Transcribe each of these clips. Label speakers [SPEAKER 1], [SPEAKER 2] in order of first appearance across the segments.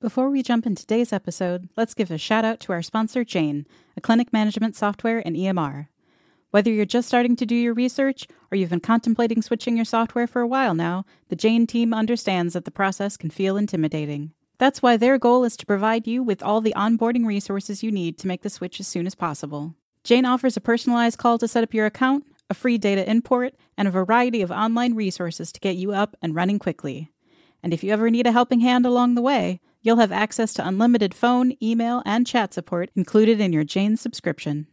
[SPEAKER 1] Before we jump into today's episode, let's give a shout out to our sponsor, Jane, a clinic management software and EMR. Whether you're just starting to do your research or you've been contemplating switching your software for a while now, the Jane team understands that the process can feel intimidating. That's why their goal is to provide you with all the onboarding resources you need to make the switch as soon as possible. Jane offers a personalized call to set up your account, a free data import, and a variety of online resources to get you up and running quickly. And if you ever need a helping hand along the way, You'll have access to unlimited phone, email, and chat support included in your Jane subscription.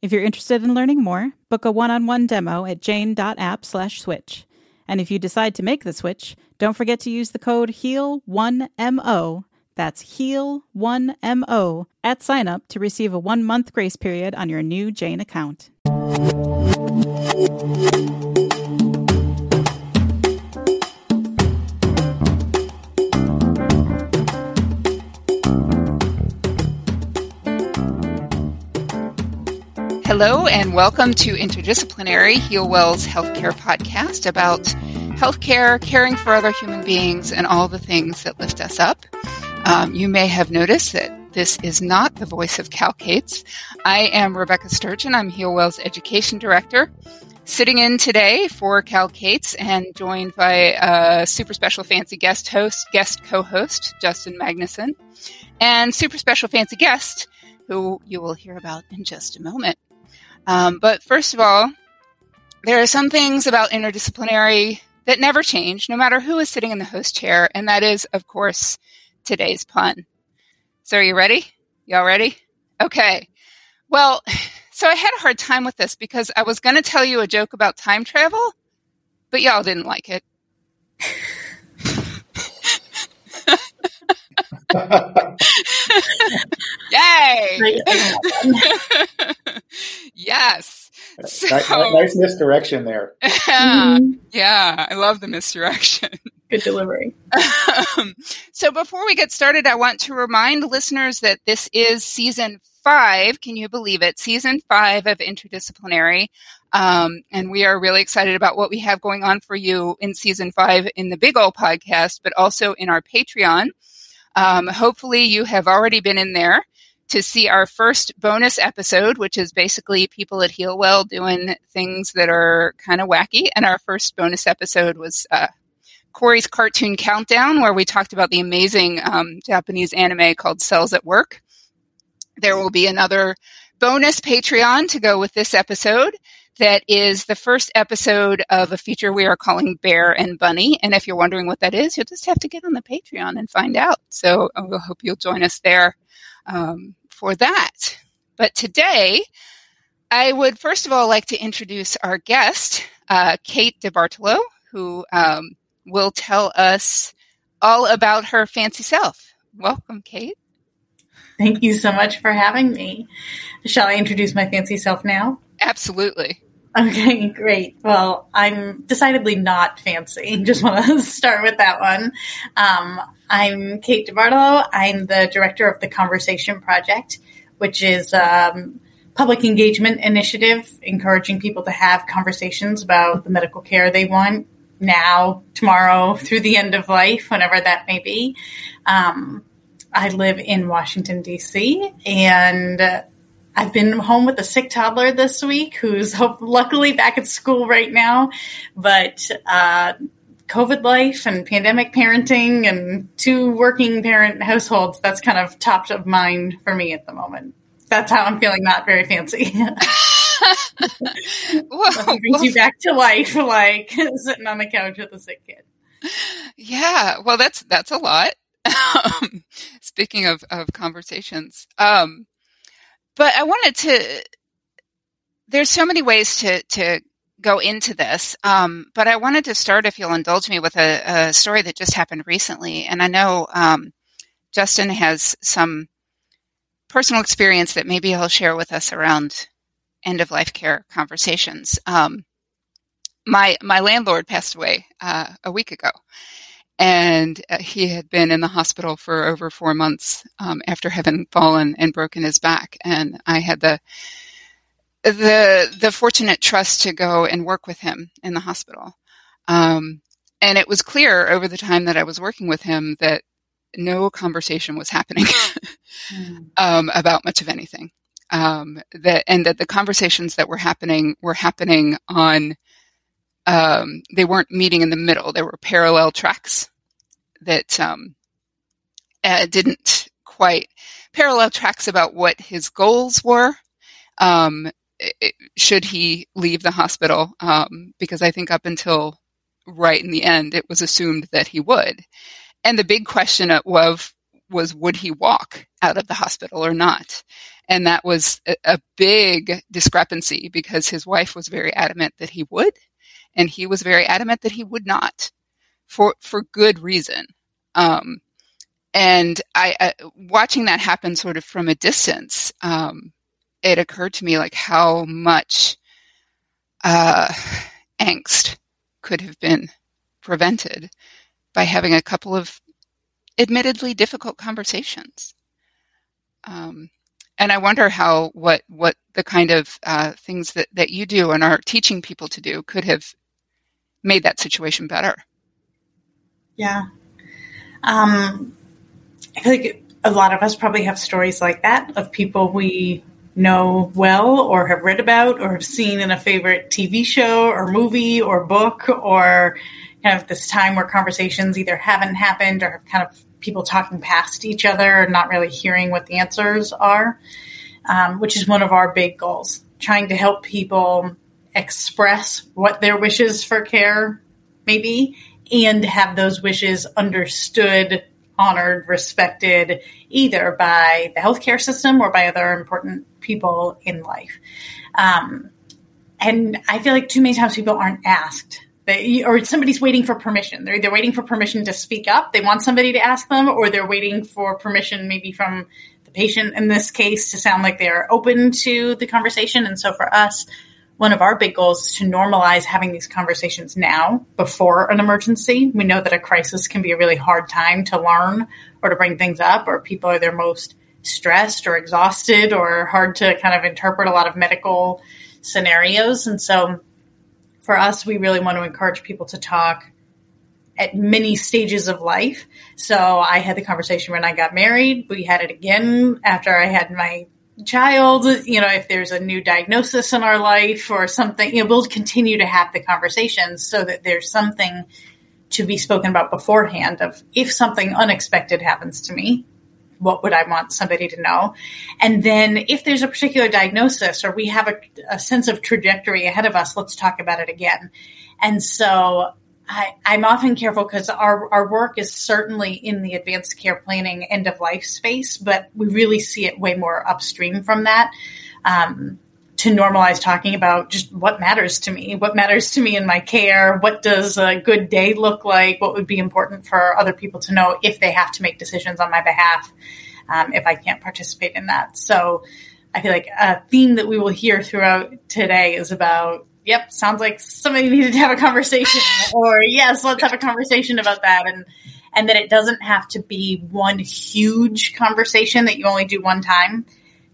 [SPEAKER 1] If you're interested in learning more, book a one-on-one demo at jane.app/switch. And if you decide to make the switch, don't forget to use the code HEAL1MO, that's HEAL1MO, at signup to receive a one-month grace period on your new Jane account.
[SPEAKER 2] Hello, and welcome to Interdisciplinary HealWell's Healthcare Podcast about healthcare, caring for other human beings, and all the things that lift us up. Um, you may have noticed that this is not the voice of Cal Cates. I am Rebecca Sturgeon. I'm HealWell's Education Director. Sitting in today for Cal Cates and joined by a super special fancy guest host, guest co-host, Justin Magnuson, and super special fancy guest, who you will hear about in just a moment. Um, but first of all, there are some things about interdisciplinary that never change, no matter who is sitting in the host chair, and that is, of course, today's pun. So, are you ready? Y'all ready? Okay. Well, so I had a hard time with this because I was going to tell you a joke about time travel, but y'all didn't like it. Yay! yes.
[SPEAKER 3] So, nice, nice, misdirection there.
[SPEAKER 2] Yeah, mm-hmm. yeah, I love the misdirection.
[SPEAKER 4] Good delivery.
[SPEAKER 2] Um, so before we get started, I want to remind listeners that this is season five. Can you believe it? Season five of Interdisciplinary. Um, and we are really excited about what we have going on for you in season five in the Big Ol' podcast, but also in our Patreon. Um, hopefully, you have already been in there to see our first bonus episode, which is basically people at HealWell doing things that are kind of wacky. And our first bonus episode was uh, Corey's Cartoon Countdown, where we talked about the amazing um, Japanese anime called Cells at Work. There will be another bonus Patreon to go with this episode that is the first episode of a feature we are calling Bear and Bunny. And if you're wondering what that is, you'll just have to get on the Patreon and find out. So I uh, hope you'll join us there um, for that. But today, I would first of all like to introduce our guest, uh, Kate DeBartolo, who um, will tell us all about her fancy self. Welcome, Kate.
[SPEAKER 4] Thank you so much for having me. Shall I introduce my fancy self now?
[SPEAKER 2] Absolutely.
[SPEAKER 4] Okay, great. Well, I'm decidedly not fancy. Just want to start with that one. Um, I'm Kate DeBartolo. I'm the director of the Conversation Project, which is um, public engagement initiative encouraging people to have conversations about the medical care they want now, tomorrow, through the end of life, whenever that may be. Um, I live in Washington, D.C., and I've been home with a sick toddler this week who's luckily back at school right now. But uh, COVID life and pandemic parenting and two working parent households, that's kind of top of mind for me at the moment. That's how I'm feeling, not very fancy. Whoa, brings you back to life, like sitting on the couch with a sick kid.
[SPEAKER 2] Yeah, well, that's that's a lot. Um, speaking of of conversations, um, but I wanted to. There's so many ways to to go into this, um, but I wanted to start, if you'll indulge me, with a, a story that just happened recently. And I know um, Justin has some personal experience that maybe he'll share with us around end of life care conversations. Um, my my landlord passed away uh, a week ago, and uh, he had been in the hospital for over four months um, after having fallen and broken his back. And I had the the the fortunate trust to go and work with him in the hospital. Um, and it was clear over the time that I was working with him that no conversation was happening mm. um, about much of anything. Um, that and that the conversations that were happening were happening on. Um, they weren't meeting in the middle. There were parallel tracks that um, uh, didn't quite parallel tracks about what his goals were. Um, it, should he leave the hospital? Um, because I think up until right in the end, it was assumed that he would. And the big question was, was would he walk out of the hospital or not? And that was a, a big discrepancy because his wife was very adamant that he would, and he was very adamant that he would not for, for good reason. Um, and I, watching that happen sort of from a distance, um, it occurred to me like how much uh, angst could have been prevented by having a couple of admittedly difficult conversations. Um, and I wonder how what what the kind of uh, things that, that you do and are teaching people to do could have made that situation better.
[SPEAKER 4] Yeah, um, I feel like a lot of us probably have stories like that of people we know well or have read about or have seen in a favorite TV show or movie or book or kind of this time where conversations either haven't happened or have kind of people talking past each other and not really hearing what the answers are, um, which is one of our big goals. Trying to help people express what their wishes for care may be and have those wishes understood, honored, respected, either by the healthcare system or by other important people in life. Um, and I feel like too many times people aren't asked they, or somebody's waiting for permission. They're either waiting for permission to speak up. They want somebody to ask them, or they're waiting for permission, maybe from the patient in this case, to sound like they're open to the conversation. And so for us, one of our big goals is to normalize having these conversations now before an emergency. We know that a crisis can be a really hard time to learn or to bring things up, or people are their most stressed or exhausted or hard to kind of interpret a lot of medical scenarios. And so for us, we really want to encourage people to talk at many stages of life. So I had the conversation when I got married. We had it again after I had my child. You know, if there's a new diagnosis in our life or something, you know, we'll continue to have the conversations so that there's something to be spoken about beforehand of if something unexpected happens to me, what would I want somebody to know? And then if there's a particular diagnosis or we have a, a sense of trajectory ahead of us, let's talk about it again. And so I, am often careful because our, our work is certainly in the advanced care planning end of life space, but we really see it way more upstream from that. Um, to normalize talking about just what matters to me, what matters to me in my care, what does a good day look like, what would be important for other people to know if they have to make decisions on my behalf, um, if I can't participate in that. So I feel like a theme that we will hear throughout today is about, yep, sounds like somebody needed to have a conversation, or yes, let's have a conversation about that. And and that it doesn't have to be one huge conversation that you only do one time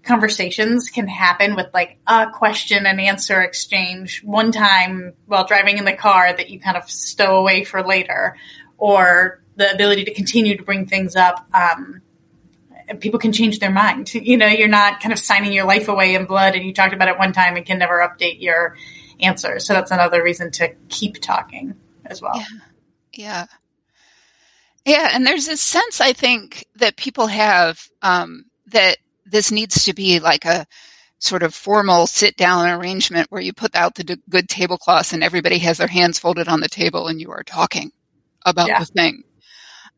[SPEAKER 4] conversations can happen with like a question and answer exchange one time while driving in the car that you kind of stow away for later, or the ability to continue to bring things up. Um, people can change their mind. You know, you're not kind of signing your life away in blood and you talked about it one time and can never update your answer. So that's another reason to keep talking as well.
[SPEAKER 2] Yeah. Yeah. Yeah, and there's this sense I think that people have um, that this needs to be like a sort of formal sit down arrangement where you put out the good tablecloths and everybody has their hands folded on the table and you are talking about yeah. the thing.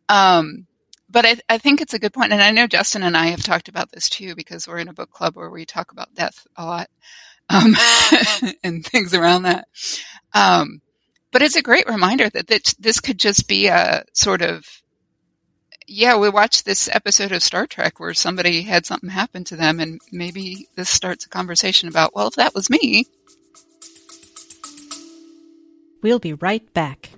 [SPEAKER 2] Um, but I, I, think it's a good point, and I know Justin and I have talked about this too because we're in a book club where we talk about death a lot um, and things around that. Um, but it's a great reminder that this, this could just be a sort of yeah, we watched this episode of Star Trek where somebody had something happen to them, and maybe this starts a conversation about, well, if that was me.
[SPEAKER 1] We'll be right back.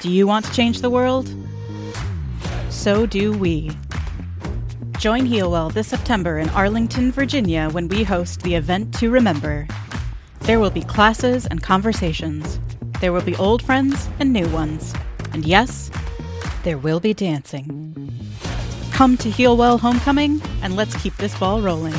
[SPEAKER 1] Do you want to change the world? So do we. Join Healwell this September in Arlington, Virginia when we host the event to remember. There will be classes and conversations. There will be old friends and new ones And yes, there will be dancing. Come to Healwell Homecoming and let's keep this ball rolling.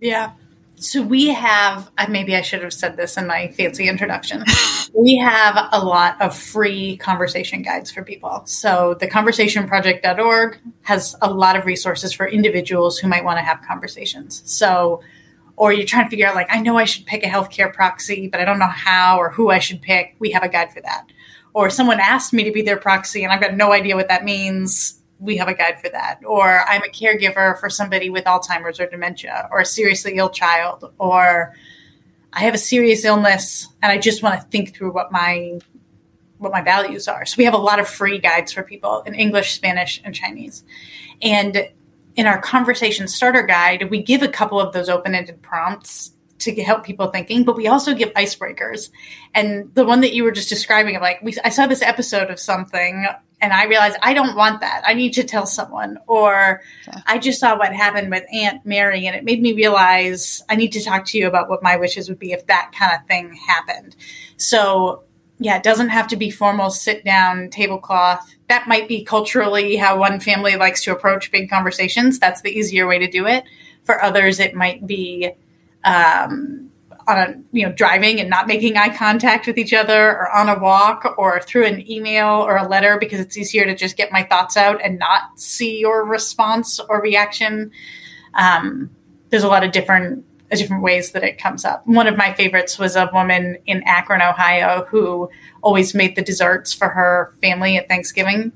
[SPEAKER 4] Yeah. So we have, uh, maybe I should have said this in my fancy introduction. we have a lot of free conversation guides for people. So the conversationproject.org has a lot of resources for individuals who might want to have conversations. So, or you're trying to figure out, like, I know I should pick a healthcare proxy, but I don't know how or who I should pick. We have a guide for that. Or someone asked me to be their proxy and I've got no idea what that means we have a guide for that. Or I'm a caregiver for somebody with Alzheimer's or dementia, or a seriously ill child, or I have a serious illness and I just want to think through what my what my values are. So we have a lot of free guides for people in English, Spanish, and Chinese. And in our conversation starter guide, we give a couple of those open-ended prompts to help people thinking, but we also give icebreakers. And the one that you were just describing, of like, we, I saw this episode of something and I realized I don't want that. I need to tell someone. Or yeah. I just saw what happened with Aunt Mary and it made me realize I need to talk to you about what my wishes would be if that kind of thing happened. So, yeah, it doesn't have to be formal sit down tablecloth. That might be culturally how one family likes to approach big conversations. That's the easier way to do it. For others, it might be um, on a you know driving and not making eye contact with each other or on a walk or through an email or a letter because it's easier to just get my thoughts out and not see your response or reaction. Um, there's a lot of different different ways that it comes up. One of my favorites was a woman in akron ohio who always made the desserts for her family at thanksgiving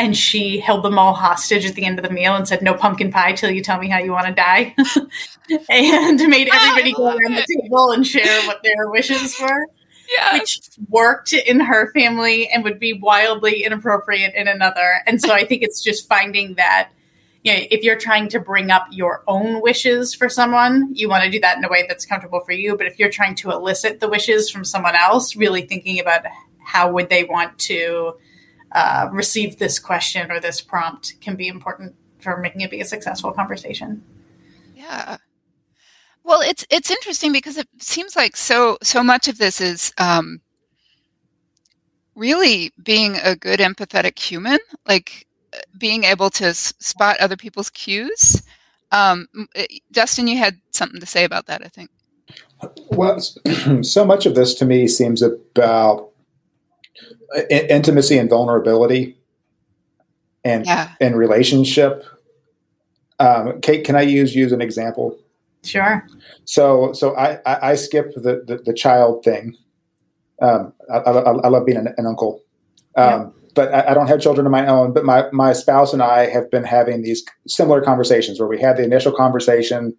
[SPEAKER 4] and she held them all hostage at the end of the meal and said, "No pumpkin pie till you tell me how you want to die," and made everybody go around it. the table and share what their wishes were. Yes. Which worked in her family and would be wildly inappropriate in another. And so I think it's just finding that you know, if you're trying to bring up your own wishes for someone, you want to do that in a way that's comfortable for you. But if you're trying to elicit the wishes from someone else, really thinking about how would they want to uh, receive this question or this prompt can be important for making it be a successful conversation.
[SPEAKER 2] Yeah. Well, it's it's interesting because it seems like so so much of this is um, really being a good empathetic human, like uh, being able to s- spot other people's cues. Um, it, eh, Justin, you had something to say about that, I think.
[SPEAKER 3] Well, so much of this to me seems about intimacy and vulnerability and yeah. and relationship. Um, Kate, can I use you as an example?
[SPEAKER 4] Sure.
[SPEAKER 3] So, so I, I, I skip the, the, the, child thing. Um, I, I, I, love being an, an uncle, um, yeah. but I, I, don't have children of my own. But my, my spouse and I have been having these similar conversations where we had the initial conversation.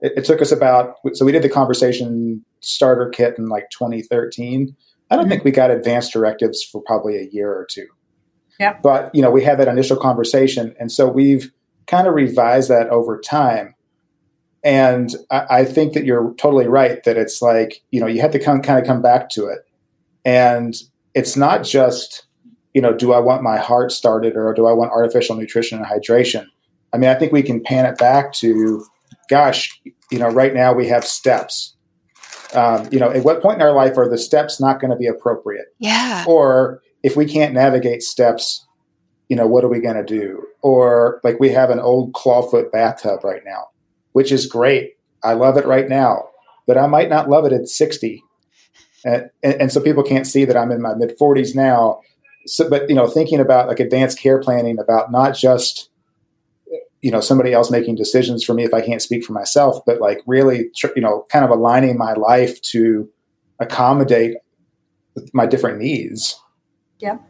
[SPEAKER 3] It, it took us about so we did the conversation starter kit in like 2013, I don't mm-hmm. think we got advanced directives for probably a year or two.
[SPEAKER 4] Yeah.
[SPEAKER 3] But you know, we had that initial conversation, and so we've kind of revised that over time. And I, I think that you're totally right that it's like you know you have to come kind of come back to it, and it's not just you know do I want my heart started or do I want artificial nutrition and hydration. I mean, I think we can pan it back to, gosh, you know, right now we have steps um, you know, at what point in our life are the steps not going to be appropriate?
[SPEAKER 2] Yeah.
[SPEAKER 3] Or if we can't navigate steps, you know, what are we going to do? Or like we have an old clawfoot bathtub right now, which is great. I love it right now, but I might not love it at 60. And, and, and so people can't see that I'm in my mid 40s now. So, but, you know, thinking about like advanced care planning about not just you know somebody else making decisions for me if I can't speak for myself, but like really you know kind of aligning my life to accommodate my different needs.
[SPEAKER 4] Yep.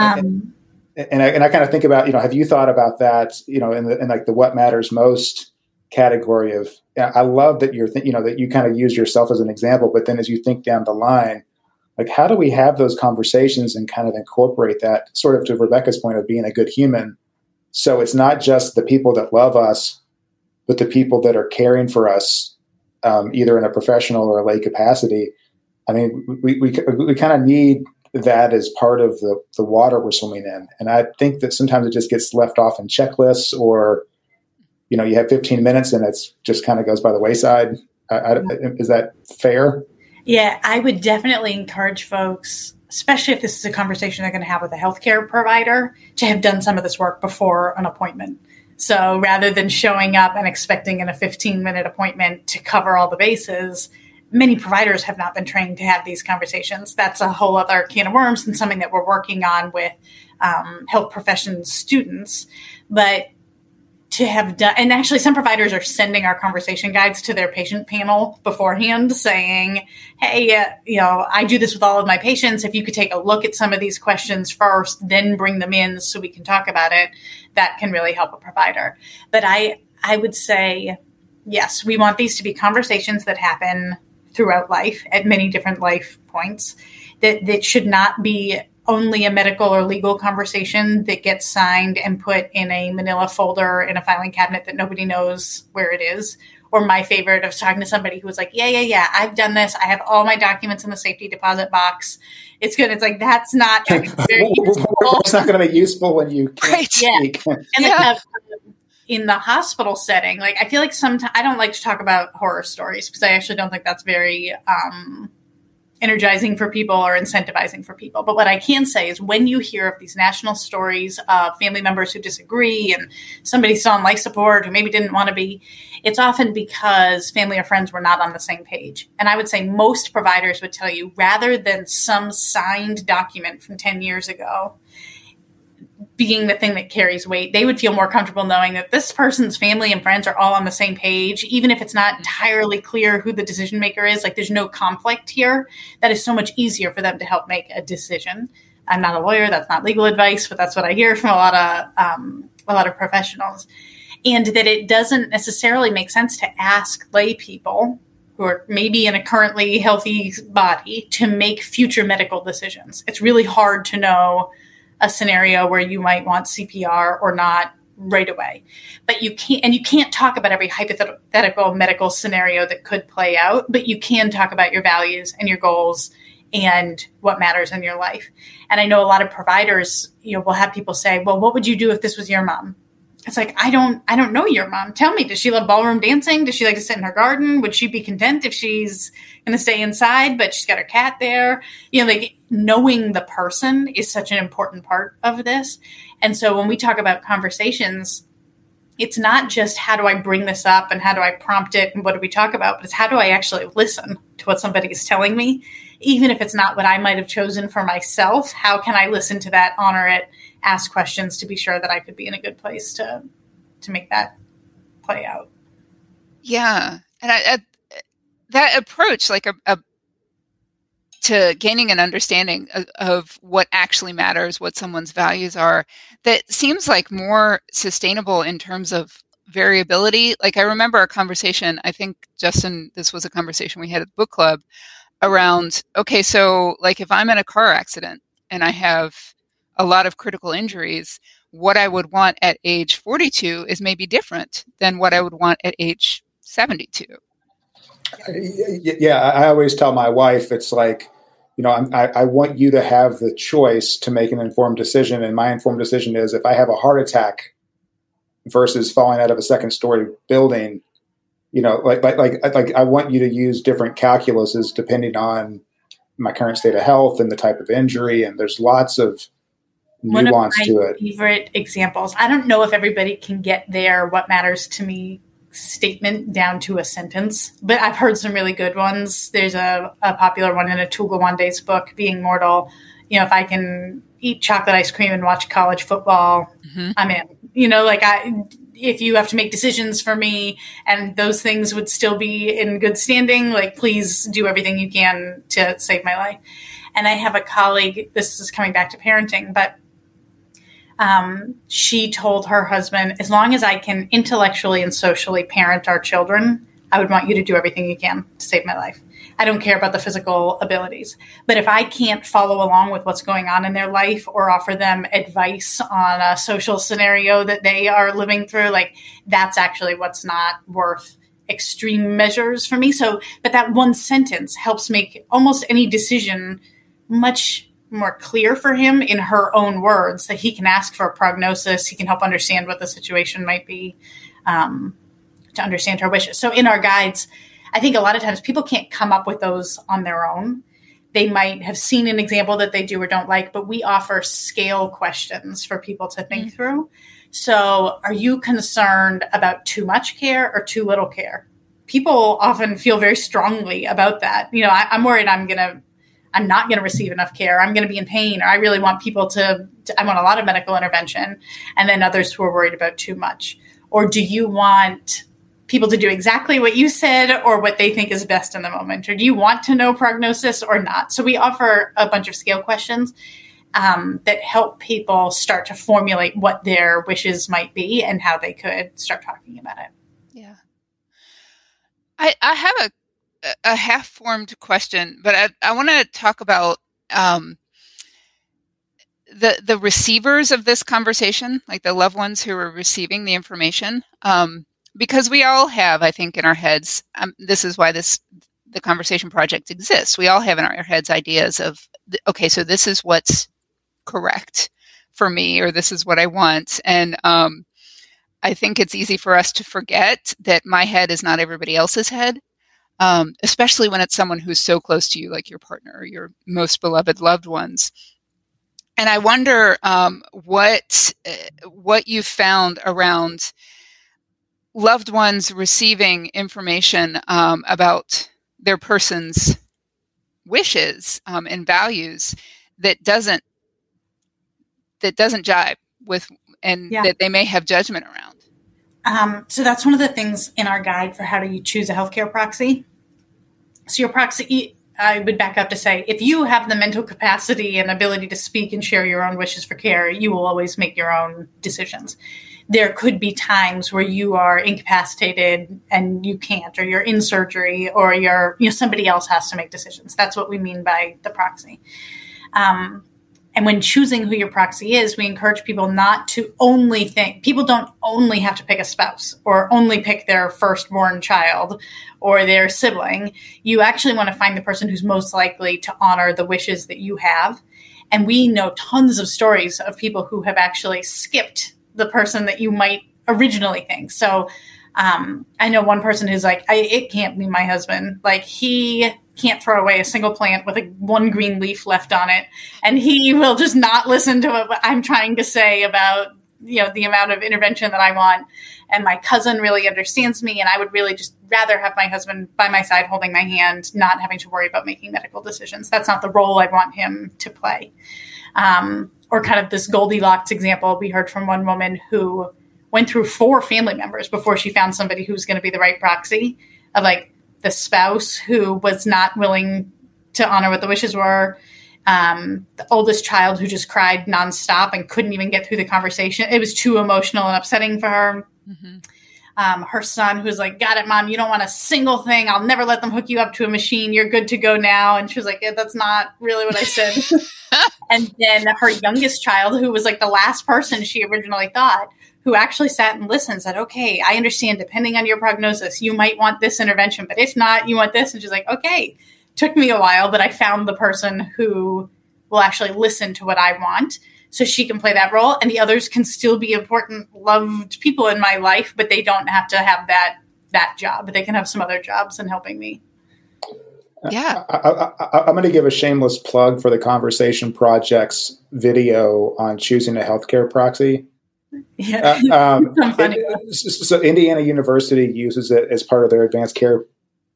[SPEAKER 3] Um, and, and, I, and I kind of think about you know have you thought about that you know in the in like the what matters most category of I love that you're th- you know that you kind of use yourself as an example, but then as you think down the line, like how do we have those conversations and kind of incorporate that sort of to Rebecca's point of being a good human so it's not just the people that love us, but the people that are caring for us, um, either in a professional or a lay capacity. I mean, we, we, we kind of need that as part of the, the water we're swimming in. And I think that sometimes it just gets left off in checklists or, you know you have 15 minutes and it's just kind of goes by the wayside. I, I, is that fair?
[SPEAKER 4] Yeah, I would definitely encourage folks, especially if this is a conversation they're going to have with a healthcare provider, to have done some of this work before an appointment. So rather than showing up and expecting in a 15 minute appointment to cover all the bases, many providers have not been trained to have these conversations. That's a whole other can of worms and something that we're working on with um, health professions students. But to have done, and actually, some providers are sending our conversation guides to their patient panel beforehand, saying, "Hey, uh, you know, I do this with all of my patients. If you could take a look at some of these questions first, then bring them in so we can talk about it, that can really help a provider." But I, I would say, yes, we want these to be conversations that happen throughout life at many different life points. That that should not be only a medical or legal conversation that gets signed and put in a manila folder in a filing cabinet that nobody knows where it is. Or my favorite of talking to somebody who was like, Yeah, yeah, yeah, I've done this. I have all my documents in the safety deposit box. It's good. It's like that's not very
[SPEAKER 3] It's not going to be useful when you can't right. speak.
[SPEAKER 4] Yeah. And yeah. in the hospital setting, like I feel like sometimes I don't like to talk about horror stories because I actually don't think that's very um, energizing for people or incentivizing for people. But what I can say is when you hear of these national stories of family members who disagree and somebody still on life support who maybe didn't want to be, it's often because family or friends were not on the same page. And I would say most providers would tell you rather than some signed document from 10 years ago, being the thing that carries weight. They would feel more comfortable knowing that this person's family and friends are all on the same page, even if it's not entirely clear who the decision maker is. Like there's no conflict here. That is so much easier for them to help make a decision. I'm not a lawyer. That's not legal advice, but that's what I hear from a lot of um, a lot of professionals. And that it doesn't necessarily make sense to ask lay people who are maybe in a currently healthy body to make future medical decisions. It's really hard to know a scenario where you might want CPR or not right away. But you can't, and you can't talk about every hypothetical medical scenario that could play out, but you can talk about your values and your goals and what matters in your life. And I know a lot of providers, you know, will have people say, well, what would you do if this was your mom? it's like I don't I don't know your mom. Tell me, does she love ballroom dancing? Does she like to sit in her garden? Would she be content if she's going to stay inside, but she's got her cat there? You know, like knowing the person is such an important part of this. And so when we talk about conversations, it's not just how do I bring this up and how do I prompt it and what do we talk about, but it's how do I actually listen to what somebody is telling me, even if it's not what I might have chosen for myself. How can I listen to that, honor it? ask questions to be sure that I could be in a good place to to make that play out.
[SPEAKER 2] Yeah, and I, I, that approach, like a, a, to gaining an understanding of, of, what actually matters, what someone's values are, that seems like more sustainable in terms of variability. Like I remember a conversation. I think Justin, this was a conversation we had at the book club around. Okay, so like if I'm in a car accident and I have a lot of critical injuries, what I would want at age 42 is maybe different than what I would want at age 72.
[SPEAKER 3] Yeah, I always tell my wife it's like, you know, I, I want you to have the choice to make an informed decision. And my informed decision is if I have a heart attack versus falling out of a second story building, you know, like, like, like, like I want you to use different calculuses depending on my current state of health and the type of injury. And there's lots of, one of my
[SPEAKER 4] favorite examples. I don't know if everybody can get there. what matters to me statement down to a sentence, but I've heard some really good ones. There's a, a popular one in Atul Gawande's book, Being Mortal. You know, if I can eat chocolate ice cream and watch college football, mm-hmm. I'm in. You know, like I if you have to make decisions for me and those things would still be in good standing, like please do everything you can to save my life. And I have a colleague, this is coming back to parenting, but um, she told her husband, as long as I can intellectually and socially parent our children, I would want you to do everything you can to save my life. I don't care about the physical abilities. But if I can't follow along with what's going on in their life or offer them advice on a social scenario that they are living through, like that's actually what's not worth extreme measures for me. So, but that one sentence helps make almost any decision much more clear for him in her own words that he can ask for a prognosis he can help understand what the situation might be um, to understand her wishes. So in our guides, I think a lot of times people can't come up with those on their own. They might have seen an example that they do or don't like, but we offer scale questions for people to think mm-hmm. through. So, are you concerned about too much care or too little care? People often feel very strongly about that. You know, I, am worried I'm going to I'm not going to receive enough care. I'm going to be in pain, or I really want people to, to, I want a lot of medical intervention. And then others who are worried about too much. Or do you want people to do exactly what you said or what they think is best in the moment? Or do you want to know prognosis or not? So we offer a bunch of scale questions um, that help people start to formulate what their wishes might be and how they could start talking about it.
[SPEAKER 2] Yeah. I, I have a a half formed question, but I, I want to talk about um, the the receivers of this conversation, like the loved ones who are receiving the information, um, because we all have, I think, in our heads. Um, this is why this the conversation project exists. We all have in our heads ideas of, okay, so this is what's correct for me, or this is what I want, and um, I think it's easy for us to forget that my head is not everybody else's head um, especially when it's someone who's so close to you, like your partner or your most beloved loved ones. And I wonder um, what uh, what you found around loved ones receiving information um, about their person's wishes um, and values that doesn't that doesn't jive with and yeah. that they may have judgment around.
[SPEAKER 4] Um, so that's one of the things in our guide for how do you choose a healthcare proxy. So your proxy, I would back up to say, if you have the mental capacity and ability to speak and share your own wishes for care, you will always make your own decisions. There could be times where you are incapacitated and you can't, or you're in surgery, or you're, you know, somebody else has to make decisions. That's what we mean by the proxy. Um, and when choosing who your proxy is, we encourage people not to only think, people don't only have to pick a spouse or only pick their firstborn child or their sibling. You actually want to find the person who's most likely to honor the wishes that you have. And we know tons of stories of people who have actually skipped the person that you might originally think. So um, I know one person who's like, it can't be my husband. Like he can't throw away a single plant with a one green leaf left on it, and he will just not listen to what I'm trying to say about you know the amount of intervention that I want. And my cousin really understands me, and I would really just rather have my husband by my side, holding my hand, not having to worry about making medical decisions. That's not the role I want him to play. Um, or kind of this Goldilocks example we heard from one woman who went through four family members before she found somebody who was going to be the right proxy of like the spouse who was not willing to honor what the wishes were, um, the oldest child who just cried nonstop and couldn't even get through the conversation. It was too emotional and upsetting for her. Mm-hmm. Um, her son, who's like, "Got it, mom. You don't want a single thing. I'll never let them hook you up to a machine. You're good to go now." And she was like, yeah, "That's not really what I said." and then her youngest child, who was like the last person she originally thought, who actually sat and listened said, okay, I understand depending on your prognosis, you might want this intervention, but if not, you want this. And she's like, okay, took me a while, but I found the person who will actually listen to what I want so she can play that role and the others can still be important loved people in my life but they don't have to have that that job they can have some other jobs in helping me.
[SPEAKER 2] Yeah.
[SPEAKER 3] I, am going to give a shameless plug for the conversation project's video on choosing a healthcare proxy
[SPEAKER 4] yeah. Uh, um,
[SPEAKER 3] it, so Indiana University uses it as part of their advanced care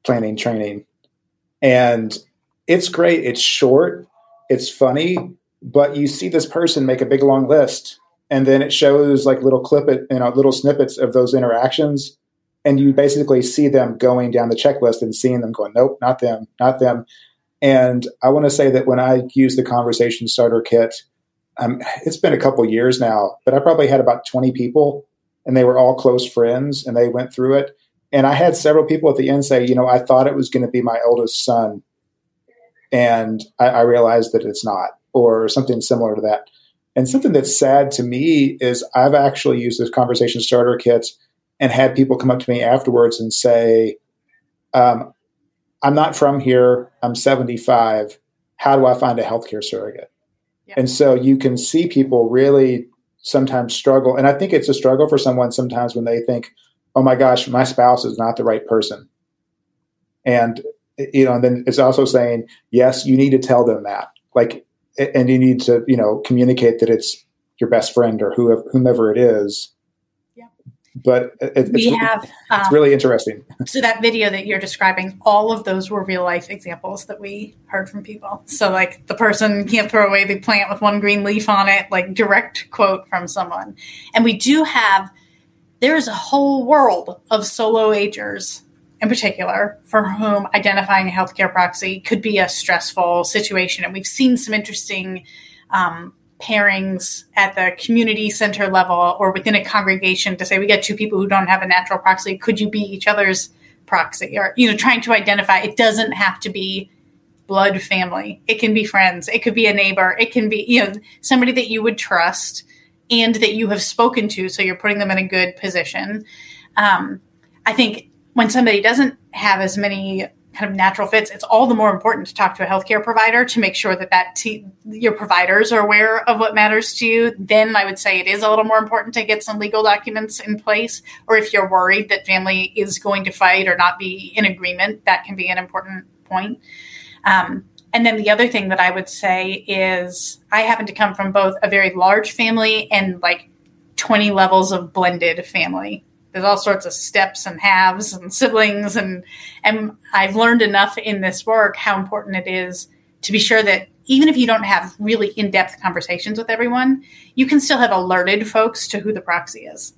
[SPEAKER 3] planning training, and it's great. It's short, it's funny, but you see this person make a big long list, and then it shows like little clip it, you know, little snippets of those interactions, and you basically see them going down the checklist and seeing them going, nope, not them, not them. And I want to say that when I use the conversation starter kit um, it's been a couple years now, but I probably had about 20 people and they were all close friends and they went through it. And I had several people at the end say, you know, I thought it was going to be my eldest son. And I, I realized that it's not, or something similar to that. And something that's sad to me is I've actually used this conversation starter kit and had people come up to me afterwards and say, um, I'm not from here. I'm 75. How do I find a healthcare surrogate? And so you can see people really sometimes struggle. And I think it's a struggle for someone sometimes when they think, oh my gosh, my spouse is not the right person. And, eh, you know, and then it's also saying, yes, you need to tell them that. Like, and you need to, you know, communicate that it's your best friend or whoever, whomever it is. But it,
[SPEAKER 4] we
[SPEAKER 3] it's,
[SPEAKER 4] have,
[SPEAKER 3] it's
[SPEAKER 4] um,
[SPEAKER 3] really interesting.
[SPEAKER 4] so that video that you're describing, all of those were real life examples that we heard from people. So like the person can't throw away the plant with one green leaf on it, like direct quote from someone. And we do have there's a whole world of solo agers in particular for whom identifying a healthcare proxy could be a stressful situation. And we've seen some interesting um, pairings at the community center level or within a congregation to say we get two people who don't have a natural proxy. Could you be each other's proxy? Or, you know, trying to identify it doesn't have to be blood family. It can be friends. It could be a neighbor. It can be, you know, somebody that you would trust and that you have spoken to, so you're putting them in a good position. Um, I think when somebody doesn't have as many kind of natural fits, it's all the more important to talk to a healthcare provider to make sure that that your providers are aware of what matters to you. Then I would say it is a little more important to get some legal documents in place, or if you're worried that family is going to fight or not be in agreement, that can be an important point. Um, and then the other thing that I would say is I happen to come from both a very large family and like 20 levels of blended family. There's all sorts of steps and halves and siblings and and I've learned enough in this work how important it is to be sure that even if you don't have really in-depth conversations with everyone, you can still have alerted folks to who the proxy is.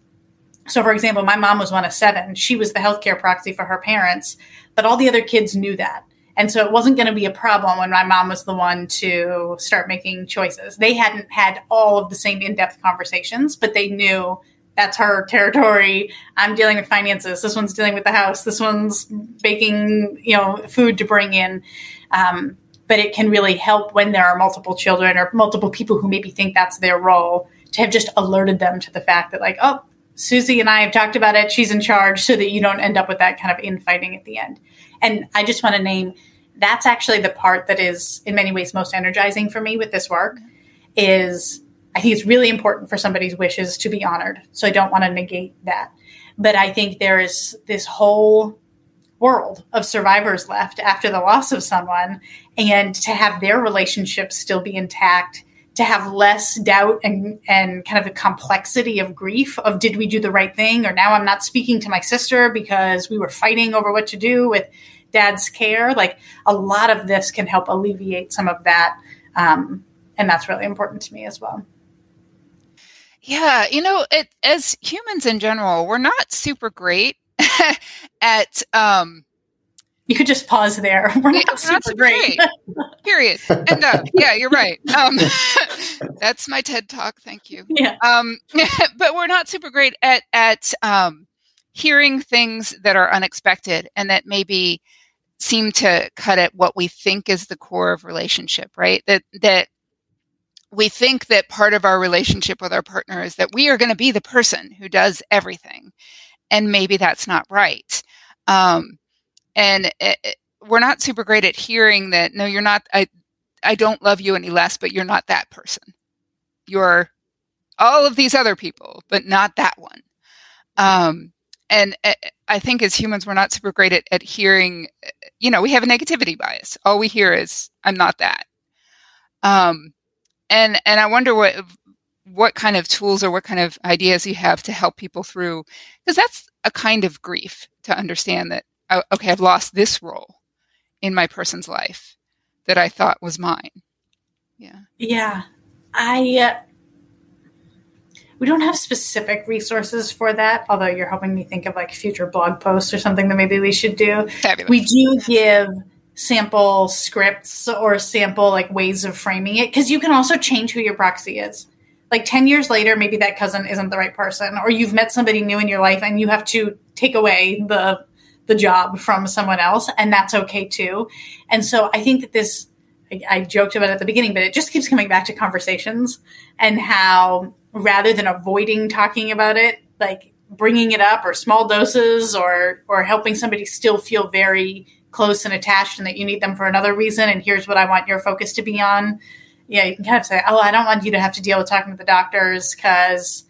[SPEAKER 4] So for example, my mom was one of seven. She was the healthcare proxy for her parents, but all the other kids knew that. And so it wasn't going to be a problem when my mom was the one to start making choices. They hadn't had all of the same in depth conversations, but they knew that's her territory. I'm dealing with finances. This one's dealing with the house. This one's baking, you know, food to bring in. Um, but it can really help when there are multiple children or multiple people who maybe think that's their role to have just alerted them to the fact that, like, oh, Susie and I have talked about it. She's in charge so that you don't end up with that kind of infighting at the end. And I just want to name that's actually the part that is in many ways most energizing for me with this work is I think it's really important for somebody's wishes to be honored. So I don't want to negate that. But I think there is this whole world of survivors left after the loss of someone and to have their relationships still be intact to have less doubt and, and kind of the complexity of grief of did we do the right thing or now i'm not speaking to my sister because we were fighting over what to do with dad's care like a lot of this can help alleviate some of that um, and that's really important to me as well
[SPEAKER 2] yeah you know it, as humans in general we're not super great at um,
[SPEAKER 4] you could just pause there. We're not, super, super, great.
[SPEAKER 2] great. Period. And uh, yeah, you're right. Um, that's my TED talk. Thank you.
[SPEAKER 4] Yeah.
[SPEAKER 2] Um, but we're not super great at at um, hearing things that are unexpected and that maybe seem to cut at what we think is the core of relationship. Right. That that we think that part of our relationship with our partner is that we are going to be the person who does everything, and maybe that's not right. Um, and it, eh, eh, we're not super great at hearing that no you're not i i don't love you any less but you're not that person. You're all of these other people but not that one. Um and eh, i think as humans we're not super great at, at hearing you know we have a negativity bias. All we hear is i'm not that. Um and and i wonder what what kind of tools or what kind of ideas you have to help people through because that's a kind of grief to understand that okay, I've lost this role in my person's life that I thought was mine. Yeah.
[SPEAKER 4] Yeah. I, uh, we don't have specific resources for that, although you're helping me think of like future blog posts or something that maybe we should do.
[SPEAKER 2] Fabulous.
[SPEAKER 4] We do give sample scripts or sample like ways of framing it because you can also change who your proxy is. Like 10 years later, maybe that cousin isn't the right person, or you've met somebody new in your life and you have to take away the the job from someone else, and that's okay too. And so I think that this, I, I joked about at the beginning, but it just keeps coming back to conversations and how rather than avoiding talking about it, like bringing it up or small doses or or helping somebody still feel very close and attached and that you need them for another reason and here's what I want your focus to be on. Yeah, you can kind of say, "Oh, I don't want you to have to deal with talking to the doctors cuz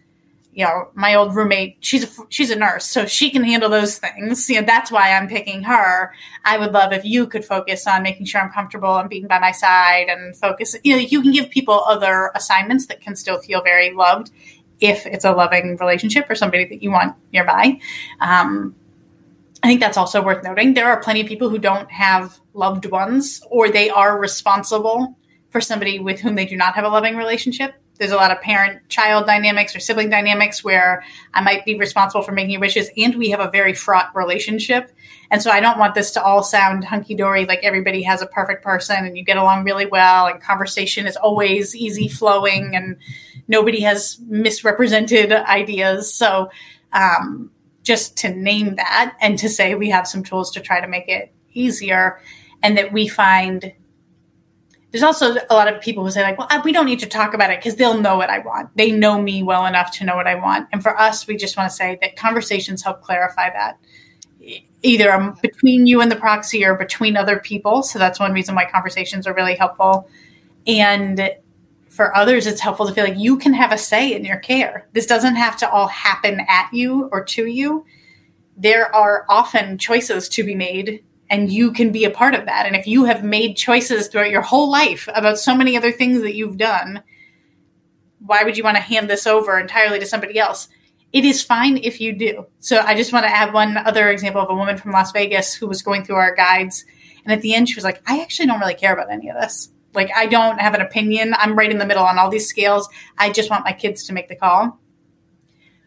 [SPEAKER 4] you know, my old roommate, she's a, she's a nurse, so she can handle those things. You know, that's why I'm picking her. I would love if you could focus on making sure I'm comfortable and being by my side and focus. You know, you can give people other assignments that can still feel very loved if it's a loving relationship or somebody that you want nearby. Um, I think that's also worth noting. There are plenty of people who don't have loved ones or they are responsible for somebody with whom they do not have a loving relationship there's a lot of parent child dynamics or sibling dynamics where I might be responsible for making wishes, and we have a very fraught relationship. And so I don't want this to all sound hunky dory, like everybody has a perfect person and you get along really well, and conversation is always easy flowing, and nobody has misrepresented ideas. So, um, just to name that and to say we have some tools to try to make it easier, and that we find there's also a lot of people who say like, well, we don't need to talk about it because they'll know what I want. They know me well enough to know what I want. And for us, we just want to say that conversations help clarify that either um, between you and the proxy or between other people. So that's one reason why conversations are really helpful. And for others, it's helpful to feel like you can have a say in your care. This doesn't have to all happen at you or to you. There are often choices to be made and you can be a part of that. And if you have made choices throughout your whole life about so many other things that you've done, why would you want to hand this over entirely to somebody else? It is fine if you do. So I just want to add one other example of a woman from Las Vegas who was going through our guides. And at the end, she was like, I actually don't really care about any of this. Like, I don't have an opinion. I'm right in the middle on all these scales. I just want my kids to make the call,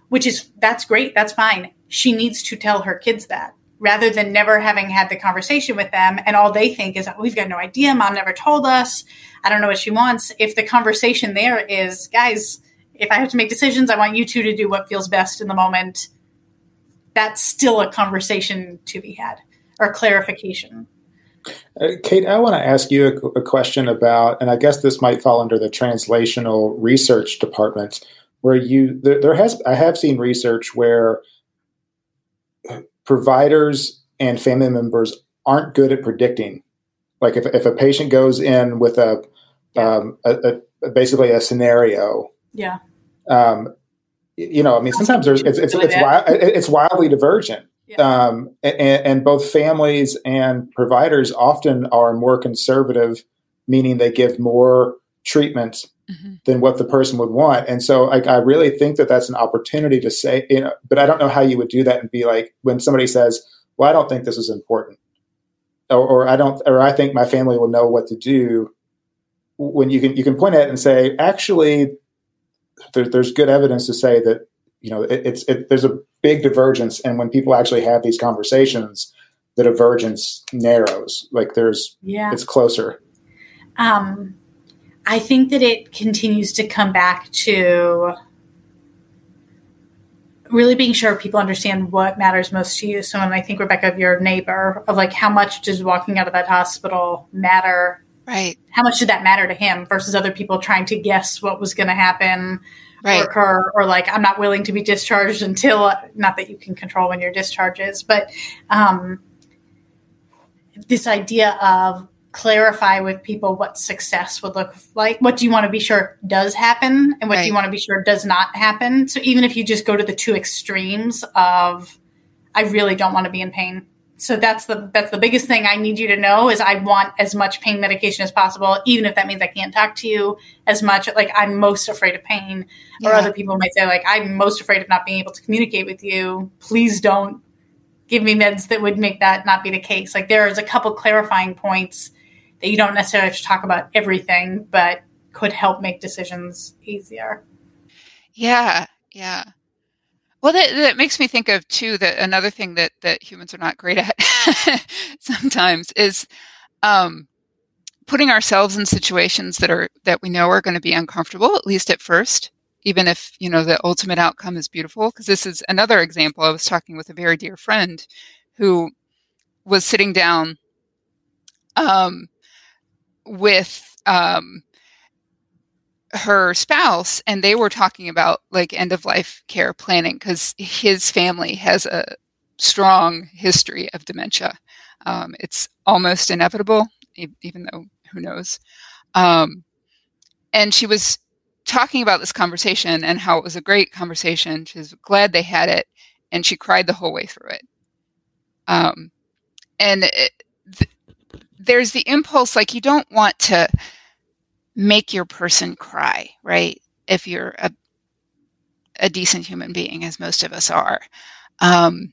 [SPEAKER 4] which is, that's great. That's fine. She needs to tell her kids that rather than never having had the conversation with them and all they think is we've got no idea mom never told us i don't know what she wants if the conversation there is guys if i have to make decisions i want you two to do what feels best in the moment that's still a conversation to be had or clarification
[SPEAKER 3] Kate, I want to ask you a, a question about, and I guess this might fall under the translational research department, where you there, there has I have seen research where providers and family members aren't good at predicting. Like if, if a patient goes in with a, yeah. um, a, a, basically a scenario,
[SPEAKER 4] yeah,
[SPEAKER 3] um, you know, I mean, sometimes there's it's it's, it's, wild, it's wildly divergent. Yeah. Um, and, and, both families and providers often are more conservative, meaning they give more treatment mm-hmm. than what the person would want. And so like, I really think that that's an opportunity to say, you know, but I don't know how you would do that and be like, when somebody says, well, I don't think this is important or, or I don't, or I think my family will know what to do when you can, you can point at it and say, actually, there, there's good evidence to say that, you know, it, it's, it, there's a big divergence. And when people actually have these conversations, the divergence narrows, like there's, yeah, it's closer.
[SPEAKER 4] Um, I think that it continues to come back to really being sure people understand what matters most to you. So, when I think Rebecca of your neighbor, of like how much does walking out of that hospital matter?
[SPEAKER 2] Right.
[SPEAKER 4] How much did that matter to him versus other people trying to guess what was going to happen right. or occur, or like I'm not willing to be discharged until not that you can control when your discharge is, but um, this idea of clarify with people what success would look like. What do you want to be sure does happen, and what right. do you want to be sure does not happen? So even if you just go to the two extremes of, I really don't want to be in pain. So that's the that's the biggest thing I need you to know is I want as much pain medication as possible, even if that means I can't talk to you as much. Like I'm most afraid of pain, yeah. or other people might say like I'm most afraid of not being able to communicate with you. Please don't give me meds that would make that not be the case. Like there's a couple clarifying points that you don't necessarily have to talk about everything, but could help make decisions easier.
[SPEAKER 2] Yeah, yeah. Well, that, that makes me think of too that another thing that that humans are not great at sometimes is um, putting ourselves in situations that are that we know are going to be uncomfortable, at least at first, even if you know the ultimate outcome is beautiful. Because this is another example. I was talking with a very dear friend who was sitting down um, with um, her spouse and they were talking about like end of life care planning because his family has a strong history of dementia um, it's almost inevitable even though who knows um, and she was talking about this conversation and how it was a great conversation. She's glad they had it, and she cried the whole way through it. Um, and it, th- there's the impulse like you don't want to make your person cry, right? If you're a a decent human being, as most of us are. Um,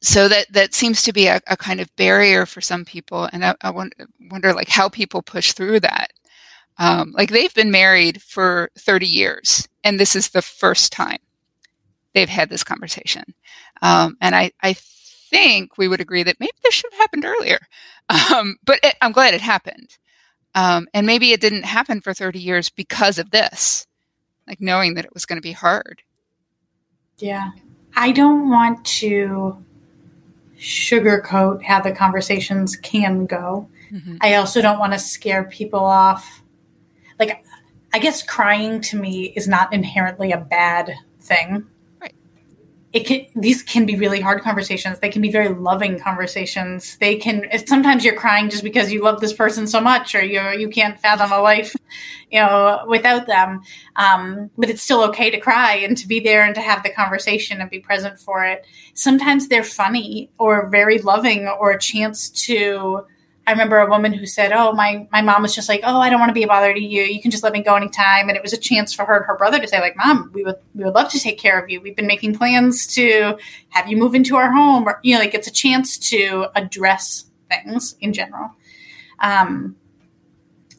[SPEAKER 2] so that that seems to be a, a, kind of barrier for some people, and I, I wonder, wonder, like how people push through that. Um, like they've been married for 30 years, and this is the first time they've had this conversation. Um, and I, I think we would agree that maybe this should have happened earlier. Um, but it, I'm glad it happened. Um, and maybe it didn't happen for 30 years because of this, like knowing that it was going to be hard.
[SPEAKER 4] Yeah. I don't want to sugarcoat how the conversations can go. Mm-hmm. I also don't want to scare people off. Like, I guess crying to me is not inherently a bad thing it can these can be really hard conversations. They can be very loving conversations. They can sometimes you're crying just because you love this person so much or you you can't fathom a life you know without them. Um, but it's still okay to cry and to be there and to have the conversation and be present for it. Sometimes they're funny or very loving or a chance to I remember a woman who said, "Oh, my my mom was just like, oh, I don't want to be a bother to you. You can just let me go anytime." And it was a chance for her and her brother to say, "Like, mom, we would we would love to take care of you. We've been making plans to have you move into our home." Or you know, like it's a chance to address things in general. Um,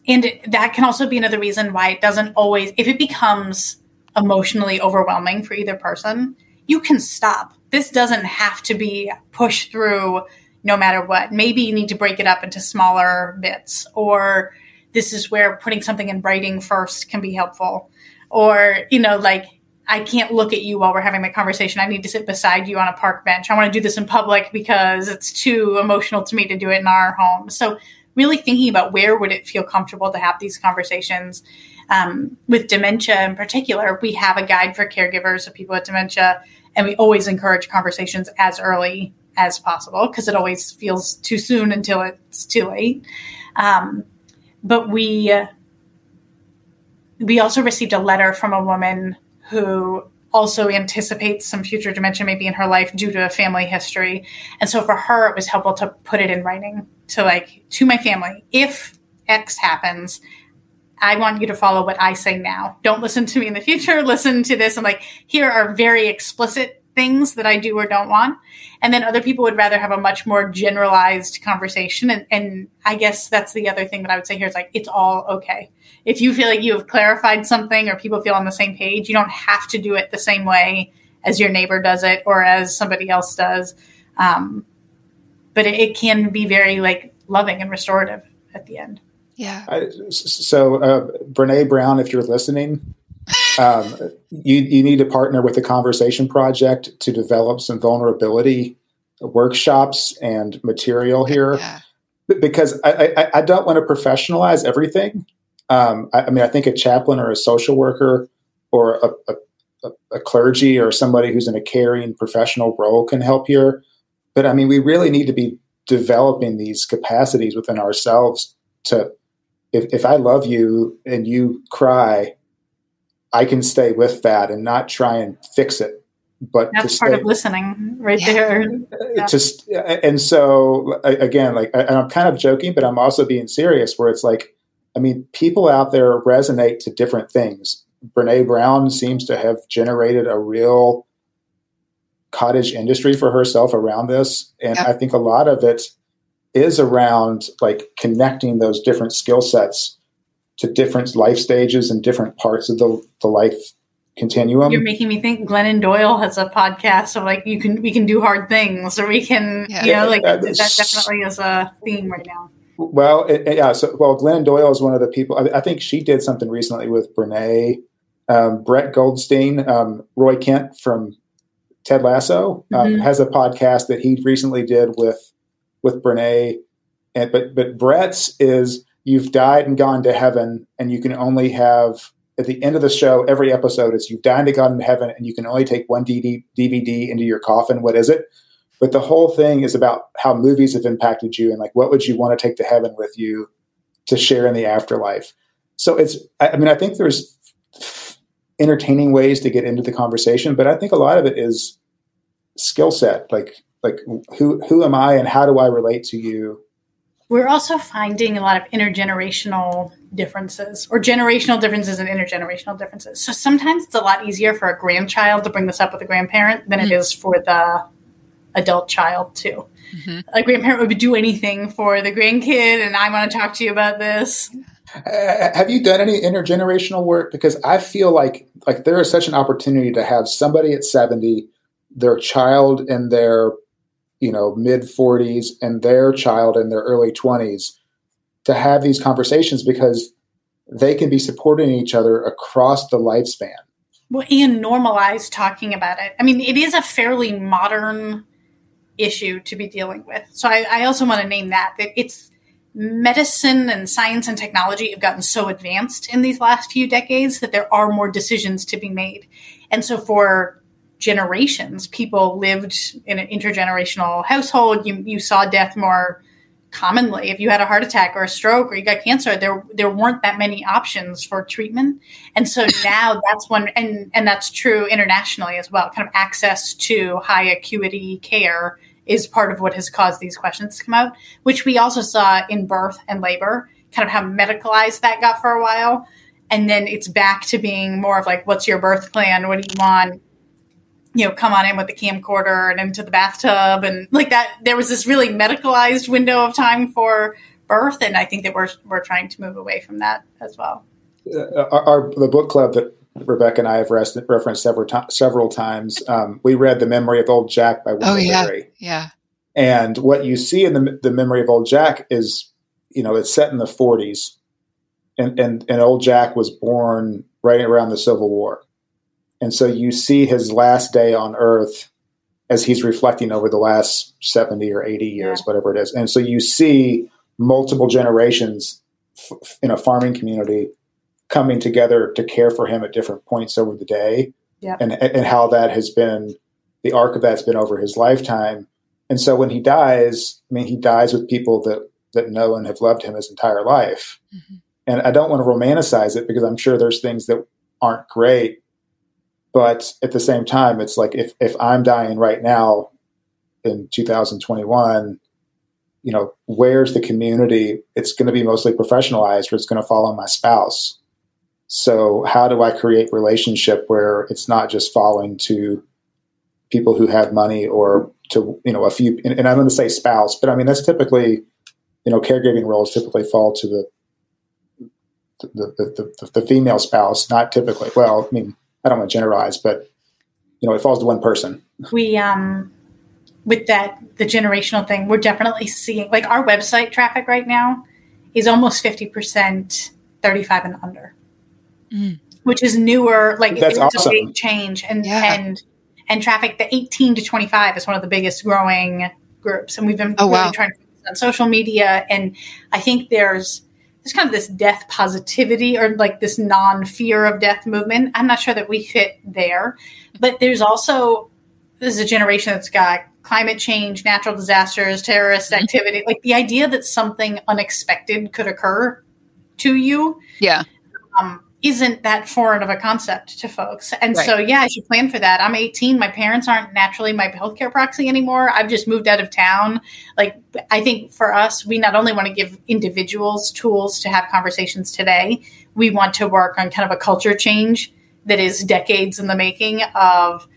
[SPEAKER 4] and it, that can also be another reason why it doesn't always, if it becomes emotionally overwhelming for either person, you can stop. This doesn't have to be pushed through no matter what. Maybe you need to break it up into smaller bits, or this is where putting something in writing first can be helpful. Or, you know, like, I can't look at you while we're having the conversation. I need to sit beside you on a park bench. I want to do this in public because it's too emotional to me to do it in our home. So, really thinking about where would it feel comfortable to have these conversations. Um, with dementia in particular, we have a guide for caregivers of people with dementia, and we always encourage conversations as early as possible because it always feels too soon until it's too late. Um, but we we also received a letter from a woman who also anticipates some future dementia maybe in her life due to a family history. And so for her, it was helpful to put it in writing to like to my family. If X happens, I want you to follow what I say now. Don't listen to me in the future. Listen to this and like here are very explicit things that I do or don't want. And then other people would rather have a much more generalized conversation. And, and I guess that's the other thing that I would say here is like, it's all okay. If you feel like you have clarified something or people feel on the same page, you don't have to do it the same way as your neighbor does it or as somebody else does. Um, but it, it, can be very like loving and restorative at the end.
[SPEAKER 2] Yeah.
[SPEAKER 3] I, so, uh, Brene Brown, if you're listening, um, you, you need to partner with the Conversation Project to develop some vulnerability workshops and material here. Yeah. Because I, I, I, don't want to professionalize everything. Um, I, I, mean, I think a chaplain or a social worker or a, a, a clergy or somebody who's in a caring professional role can help here. But I mean, we really need to be developing these capacities within ourselves to if, if I love you and you cry, I can stay with that and not try and fix it. But
[SPEAKER 4] that's part stay, of listening, right yeah. there.
[SPEAKER 3] Yeah. Just and so again, like and I'm kind of joking, but I'm also being serious. Where it's like, I mean, people out there resonate to different things. Brene Brown seems to have generated a real cottage industry for herself around this, and I think a lot of it is around like connecting those different skill sets to different life stages and different parts of the, the life continuum.
[SPEAKER 4] You're making me think Glennon Doyle has a podcast of like you can we can do hard things or we can yeah. you know like uh, that definitely is a theme right now.
[SPEAKER 3] Well, it, yeah. So, well, Glennon Doyle is one of the people. I, I think she did something recently with Brene, um, Brett Goldstein, um, Roy Kent from Ted Lasso um, mm-hmm. has a podcast that he recently did with with Brene. And but but Brett's is you've died and gone to heaven, and you can only have at the end of the show, every episode is you've died and gone to heaven, and you can only take one DVD into your coffin. What is it? But the whole thing is about how movies have impacted you, and like what would you want to take to heaven with you to share in the afterlife. So it's, I mean, I think there's entertaining ways to get into the conversation, but I think a lot of it is skill set. Like like who who am I and how do I relate to you?
[SPEAKER 4] We're also finding a lot of intergenerational differences or generational differences and intergenerational differences. So sometimes it's a lot easier for a grandchild to bring this up with a grandparent than mm-hmm. it is for the adult child too. Mm-hmm. A grandparent would do anything for the grandkid, and I want to talk to you about this.
[SPEAKER 3] Uh, have you done any intergenerational work? Because I feel like like there is such an opportunity to have somebody at seventy, their child in their you know mid forties, and their child in their early twenties, to have these conversations because they can be supporting each other across the lifespan.
[SPEAKER 4] Well, and normalize talking about it. I mean, it is a fairly modern issue to be dealing with. So I, I also want to name that that it's medicine and science and technology have gotten so advanced in these last few decades that there are more decisions to be made. And so for generations, people lived in an intergenerational household. You, you saw death more commonly. If you had a heart attack or a stroke or you got cancer, there there weren't that many options for treatment. And so now that's one and, and that's true internationally as well. Kind of access to high acuity care is part of what has caused these questions to come out, which we also saw in birth and labor, kind of how medicalized that got for a while. And then it's back to being more of like, what's your birth plan? What do you want? You know, come on in with the camcorder and into the bathtub. And like that, there was this really medicalized window of time for birth. And I think that we're, we're trying to move away from that as well.
[SPEAKER 3] Uh, our, our, the book club that Rebecca and I have rest, referenced several to- several times. Um, we read "The Memory of Old Jack" by Wendell
[SPEAKER 2] oh, yeah.
[SPEAKER 3] Berry.
[SPEAKER 2] Yeah.
[SPEAKER 3] And what you see in the the Memory of Old Jack is, you know, it's set in the 40s, and and and Old Jack was born right around the Civil War, and so you see his last day on Earth as he's reflecting over the last 70 or 80 years, yeah. whatever it is, and so you see multiple generations f- in a farming community coming together to care for him at different points over the day
[SPEAKER 4] yeah.
[SPEAKER 3] and and how that has been the arc of that's been over his lifetime and so when he dies i mean he dies with people that that know and have loved him his entire life mm-hmm. and i don't want to romanticize it because i'm sure there's things that aren't great but at the same time it's like if if i'm dying right now in 2021 you know where's the community it's going to be mostly professionalized or it's going to fall on my spouse so how do I create relationship where it's not just falling to people who have money or to you know a few and, and I'm going to say spouse, but I mean that's typically you know caregiving roles typically fall to the the, the, the, the female spouse, not typically. Well, I mean, I don't want to generalize, but you know, it falls to one person.
[SPEAKER 4] We um with that the generational thing, we're definitely seeing like our website traffic right now is almost fifty percent thirty five and under mm. which is newer. Like
[SPEAKER 3] That's
[SPEAKER 4] it
[SPEAKER 3] was awesome.
[SPEAKER 4] a big change, and yeah. and and traffic. The 18 to 25 is one of the biggest growing groups, and we've been
[SPEAKER 2] oh,
[SPEAKER 4] really
[SPEAKER 2] wow.
[SPEAKER 4] trying to on social media. And I think there's there's kind of this death positivity or like this non fear of death movement. I'm not sure that we fit there, but there's also this is a generation that's got climate change, natural disasters, terrorist mm-hmm. activity, like the idea that something unexpected could occur to you.
[SPEAKER 2] Yeah.
[SPEAKER 4] Um, isn't that foreign of a concept to folks. And right. so, yeah, I should plan for that. I'm 18. My parents aren't naturally my healthcare proxy anymore. I've just moved out of town. Like, I think for us, we not only want to give individuals tools to have conversations today, we want to work on kind of a culture change that is decades in the making of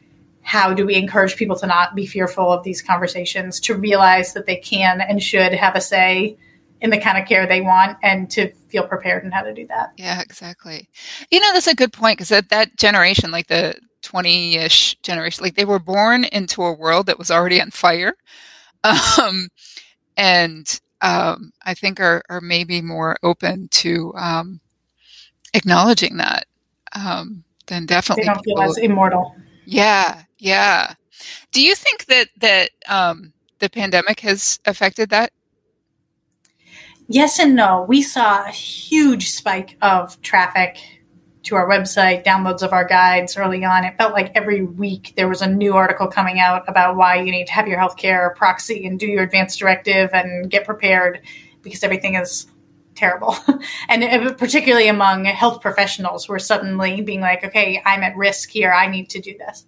[SPEAKER 4] how do we encourage people to not be fearful of these conversations, to realize that they can and should have a say in the kind of care they want and to feel prepared in how to do that.
[SPEAKER 2] Yeah, exactly. You know, that's a good point because that, that generation, like the 20 ish generation, like they were born into a world that was already on fire. Um, and um, I think are, are maybe more open to um, acknowledging that um, than definitely.
[SPEAKER 4] They don't feel as immortal.
[SPEAKER 2] Yeah, yeah. Do you think that that um, the pandemic has affected that
[SPEAKER 4] Yes and no. We saw a huge spike of traffic to our website, downloads of our guides early on. It felt like every week there was a new article coming out about why you need to have your healthcare proxy and do your advanced directive and get prepared because everything is terrible. and particularly among health professionals, we're suddenly being like, okay, I'm at risk here. I need to do this.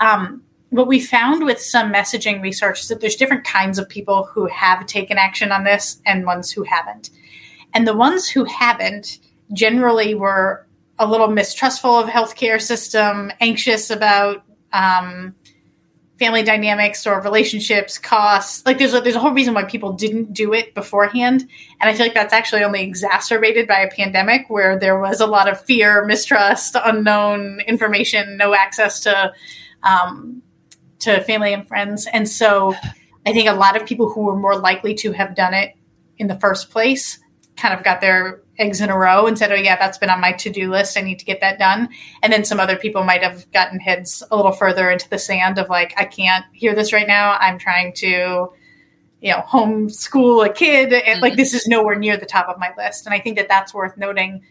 [SPEAKER 4] Um, what we found with some messaging research is that there's different kinds of people who have taken action on this and ones who haven't. And the ones who haven't generally were a little mistrustful of healthcare system, anxious about um, family dynamics or relationships, costs. Like there's a, there's a whole reason why people didn't do it beforehand, and I feel like that's actually only exacerbated by a pandemic where there was a lot of fear, mistrust, unknown information, no access to um, to family and friends, and so I think a lot of people who were more likely to have done it in the first place kind of got their eggs in a row and said, "Oh yeah, that's been on my to-do list. I need to get that done." And then some other people might have gotten heads a little further into the sand of like, "I can't hear this right now. I'm trying to, you know, homeschool a kid, and mm-hmm. like this is nowhere near the top of my list." And I think that that's worth noting.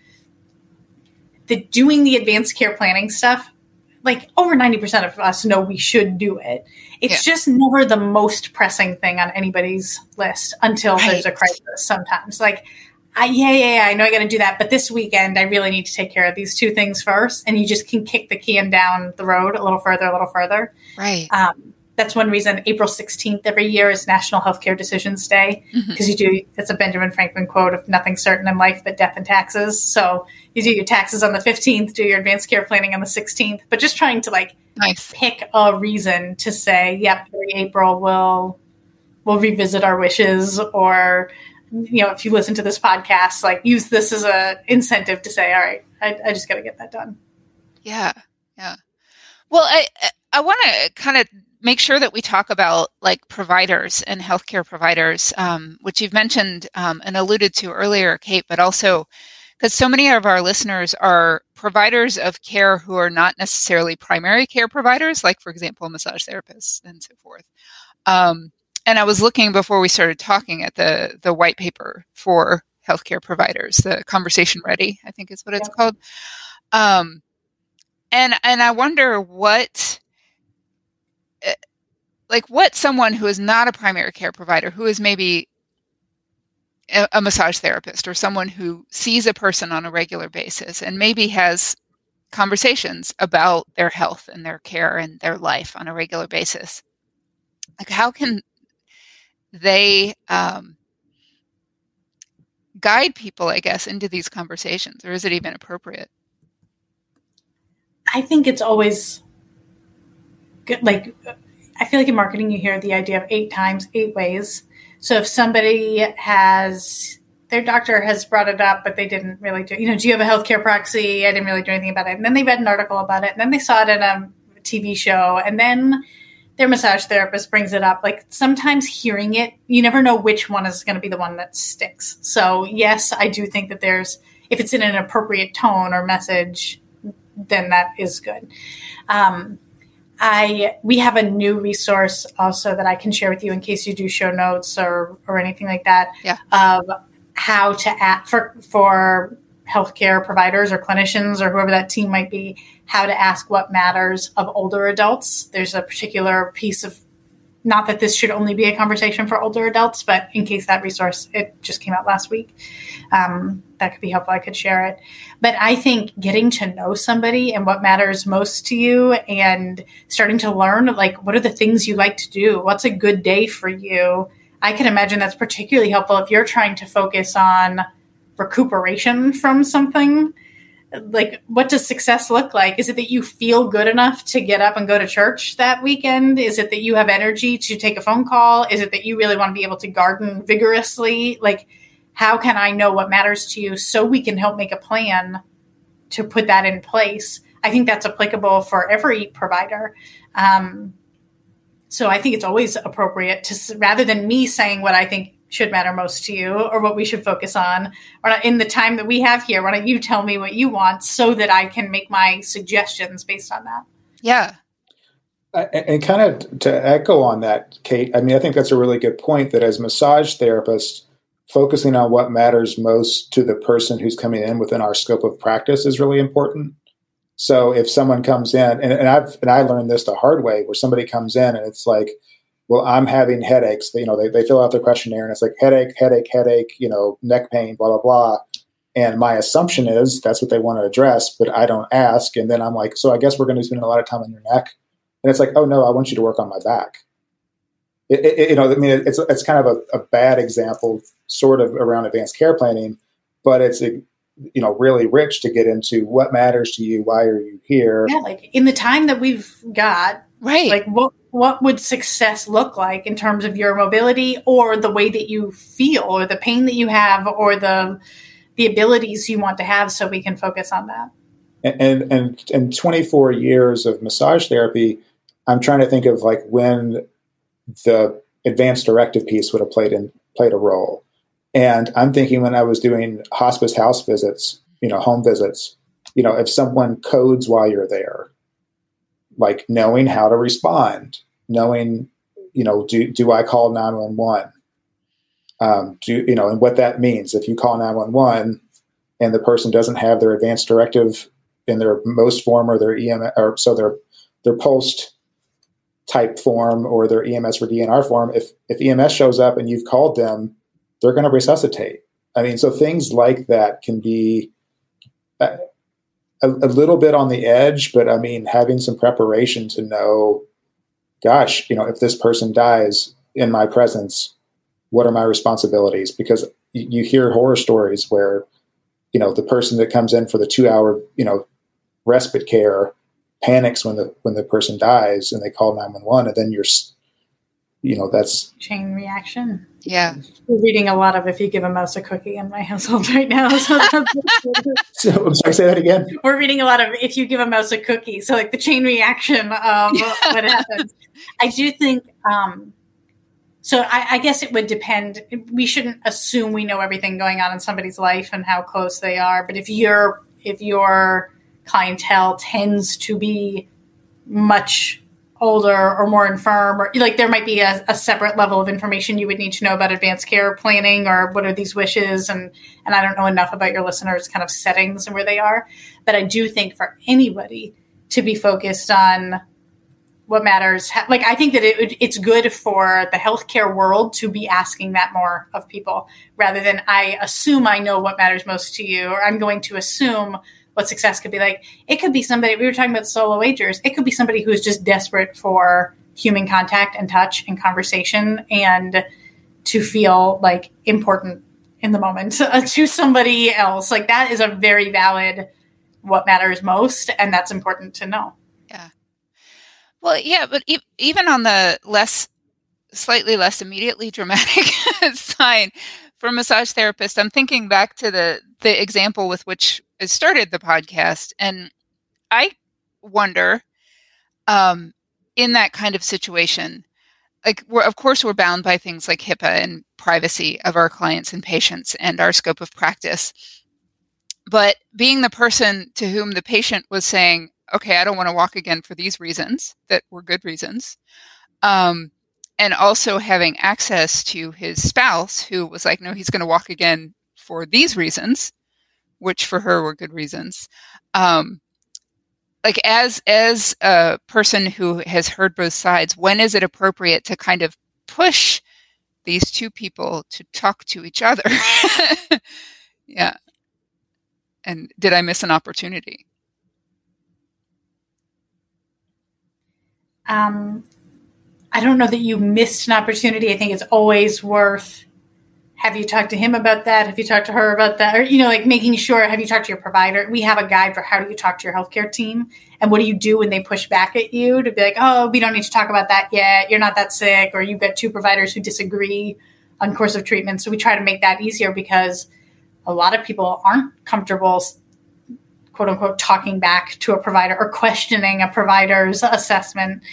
[SPEAKER 4] That doing the advanced care planning stuff, like over ninety percent of us know we should do it. It's yeah. just never the most pressing thing on anybody's list until right. there's a crisis. Sometimes, like I, yeah, yeah, yeah, I know I got to do that. But this weekend, I really need to take care of these two things first. And you just can kick the can down the road a little further, a little further.
[SPEAKER 2] Right.
[SPEAKER 4] Um, that's one reason April 16th every year is National Healthcare Decisions Day because mm-hmm. you do, it's a Benjamin Franklin quote of nothing certain in life but death and taxes. So you do your taxes on the 15th, do your advanced care planning on the 16th, but just trying to like
[SPEAKER 2] nice.
[SPEAKER 4] pick a reason to say, yep, every April we'll, we'll revisit our wishes or you know, if you listen to this podcast, like use this as a incentive to say, all right, I, I just got to get that done.
[SPEAKER 2] Yeah. Yeah. Well, I, I want to kind of make sure that we talk about like providers and healthcare providers, um, which you've mentioned um, and alluded to earlier, Kate, but also because so many of our listeners are providers of care who are not necessarily primary care providers, like, for example, massage therapists and so forth. Um, and I was looking before we started talking at the the white paper for healthcare providers, the conversation ready, I think is what it's yeah. called. Um, and and I wonder what like what someone who is not a primary care provider who is maybe a, a massage therapist or someone who sees a person on a regular basis and maybe has conversations about their health and their care and their life on a regular basis like how can they um, guide people, I guess, into these conversations, or is it even appropriate?
[SPEAKER 4] I think it's always good. Like, I feel like in marketing, you hear the idea of eight times, eight ways. So if somebody has their doctor has brought it up, but they didn't really do. You know, do you have a healthcare proxy? I didn't really do anything about it. And then they read an article about it, and then they saw it in a TV show, and then their massage therapist brings it up. Like sometimes hearing it, you never know which one is going to be the one that sticks. So, yes, I do think that there's, if it's in an appropriate tone or message, then that is good. Um, I we have a new resource also that I can share with you in case you do show notes or or anything like that.
[SPEAKER 2] Yeah.
[SPEAKER 4] Of how to act for for healthcare providers or clinicians or whoever that team might be how to ask what matters of older adults. There's a particular piece of not that this should only be a conversation for older adults, but in case that resource it just came out last week, um, that could be helpful. I could share it. But I think getting to know somebody and what matters most to you, and starting to learn like what are the things you like to do, what's a good day for you. I can imagine that's particularly helpful if you're trying to focus on recuperation from something like what does success look like? Is it that you feel good enough to get up and go to church that weekend? Is it that you have energy to take a phone call? Is it that you really want to be able to garden vigorously? Like how can i know what matters to you so we can help make a plan to put that in place? I think that's applicable for every provider. Um, so i think it's always appropriate to rather than me saying what i think should matter most to you or what we should focus on. Or in the time that we have here why don't you tell me what you want so that i can make my suggestions based on that?
[SPEAKER 2] Yeah.
[SPEAKER 3] And kind of to echo on that kate i mean i think that's a really good point that as massage therapists focusing on what matters most to the person who's coming in within our scope of practice is really important. So if someone comes in and, and i've and i learned this the hard way where somebody comes in and it's like well, I'm having headaches. You know, they, they fill out their questionnaire and it's like headache, headache, headache, you know, neck pain, blah, blah, blah. And my assumption is that's what they want to address, but I don't ask. And then I'm like, so I guess we're going to be spending a lot of time on your neck. And it's like, oh no, I want you to work on my back. It, it, you know, I mean, it's it's kind of a, a, bad example, sort of around advanced care planning, but it's a, you know really rich to get into what matters to you, why are you here?
[SPEAKER 4] Yeah, like in the time that we've got,
[SPEAKER 2] right?
[SPEAKER 4] Like what what would success look like in terms of your mobility or the way that you feel or the pain that you have or the the abilities you want to have so we can focus on that
[SPEAKER 3] and and and 24 years of massage therapy i'm trying to think of like when the advanced directive piece would have played in played a role and i'm thinking when i was doing hospice house visits you know home visits you know if someone codes while you're there like knowing how to respond, knowing, you know, do, do I call 911? Um, do, you know, and what that means. If you call 911 and the person doesn't have their advanced directive in their MOLST form or their EM, or so their, their POLST type form or their EMS or DNR form, if, if EMS shows up and you've called them, they're going to resuscitate. I mean, so things like that can be, uh, a, a little bit on the edge, but I mean, having some preparation to know, gosh, you know, if this person dies in my presence, what are my responsibilities? Because you hear horror stories where, you know, the person that comes in for the two hour, you know, respite care panics when the when the person dies and they call 911 and then you're you know that's
[SPEAKER 4] chain reaction
[SPEAKER 2] yeah.
[SPEAKER 4] We're reading a lot of if you give a mouse a cookie in my household right now so,
[SPEAKER 3] so i'm sorry say that again.
[SPEAKER 4] We're reading a lot of if you give a mouse a cookie so like the chain reaction of what happens. I do think um so I, I guess it would depend. We shouldn't assume we know everything going on in somebody's life and how close they are but if your if your clientele tends to be much older or more infirm or like there might be a, a, separate level of information you would need to know about advanced care planning or what are these wishes and and i don't know enough about your listeners kind of settings and where they are. But i do think for anybody to be focused on what matters like i think that it, it's good for the healthcare world to be asking that more of people rather than i assume i know what matters most to you or i'm going to assume what success could be like. It could be somebody, we were talking about solo agers, it could be somebody who's just desperate for human contact and touch and conversation and to feel like important in the moment uh, to somebody else. Like that is a very valid what matters most, and that's important to know.
[SPEAKER 2] Yeah. Well, yeah, but e- even on the less, slightly less immediately dramatic sign for massage therapist, I'm thinking back to the the example with which started the podcast. And I wonder, um, in that kind of situation, like we're of course we're bound by things like HIPAA and privacy of our clients and patients and our scope of practice. But being the person to whom the patient was saying, "Okay, I don't want to walk again for these reasons that were good reasons," um, and also having access to his spouse who was like, "No, he's going to walk again for these reasons," which for her were good reasons. Um, like as as a person who has heard both sides, when is it appropriate to kind of push these two people to talk to each other? yeah. And did I miss an opportunity?
[SPEAKER 4] Um, I don't know that you missed an opportunity. I think it's always worth have you talked to him about that? Have you talked to her about that? Or, you know, like making sure, have you talked to your provider? We have a guide for how do you talk to your healthcare team and what do you do when they push back at you to be like, oh, we don't need to talk about that yet. You're not that sick. Or you've got two providers who disagree on course of treatment. So we try to make that easier because a lot of people aren't comfortable quote unquote talking back to a provider or questioning a provider's assessment.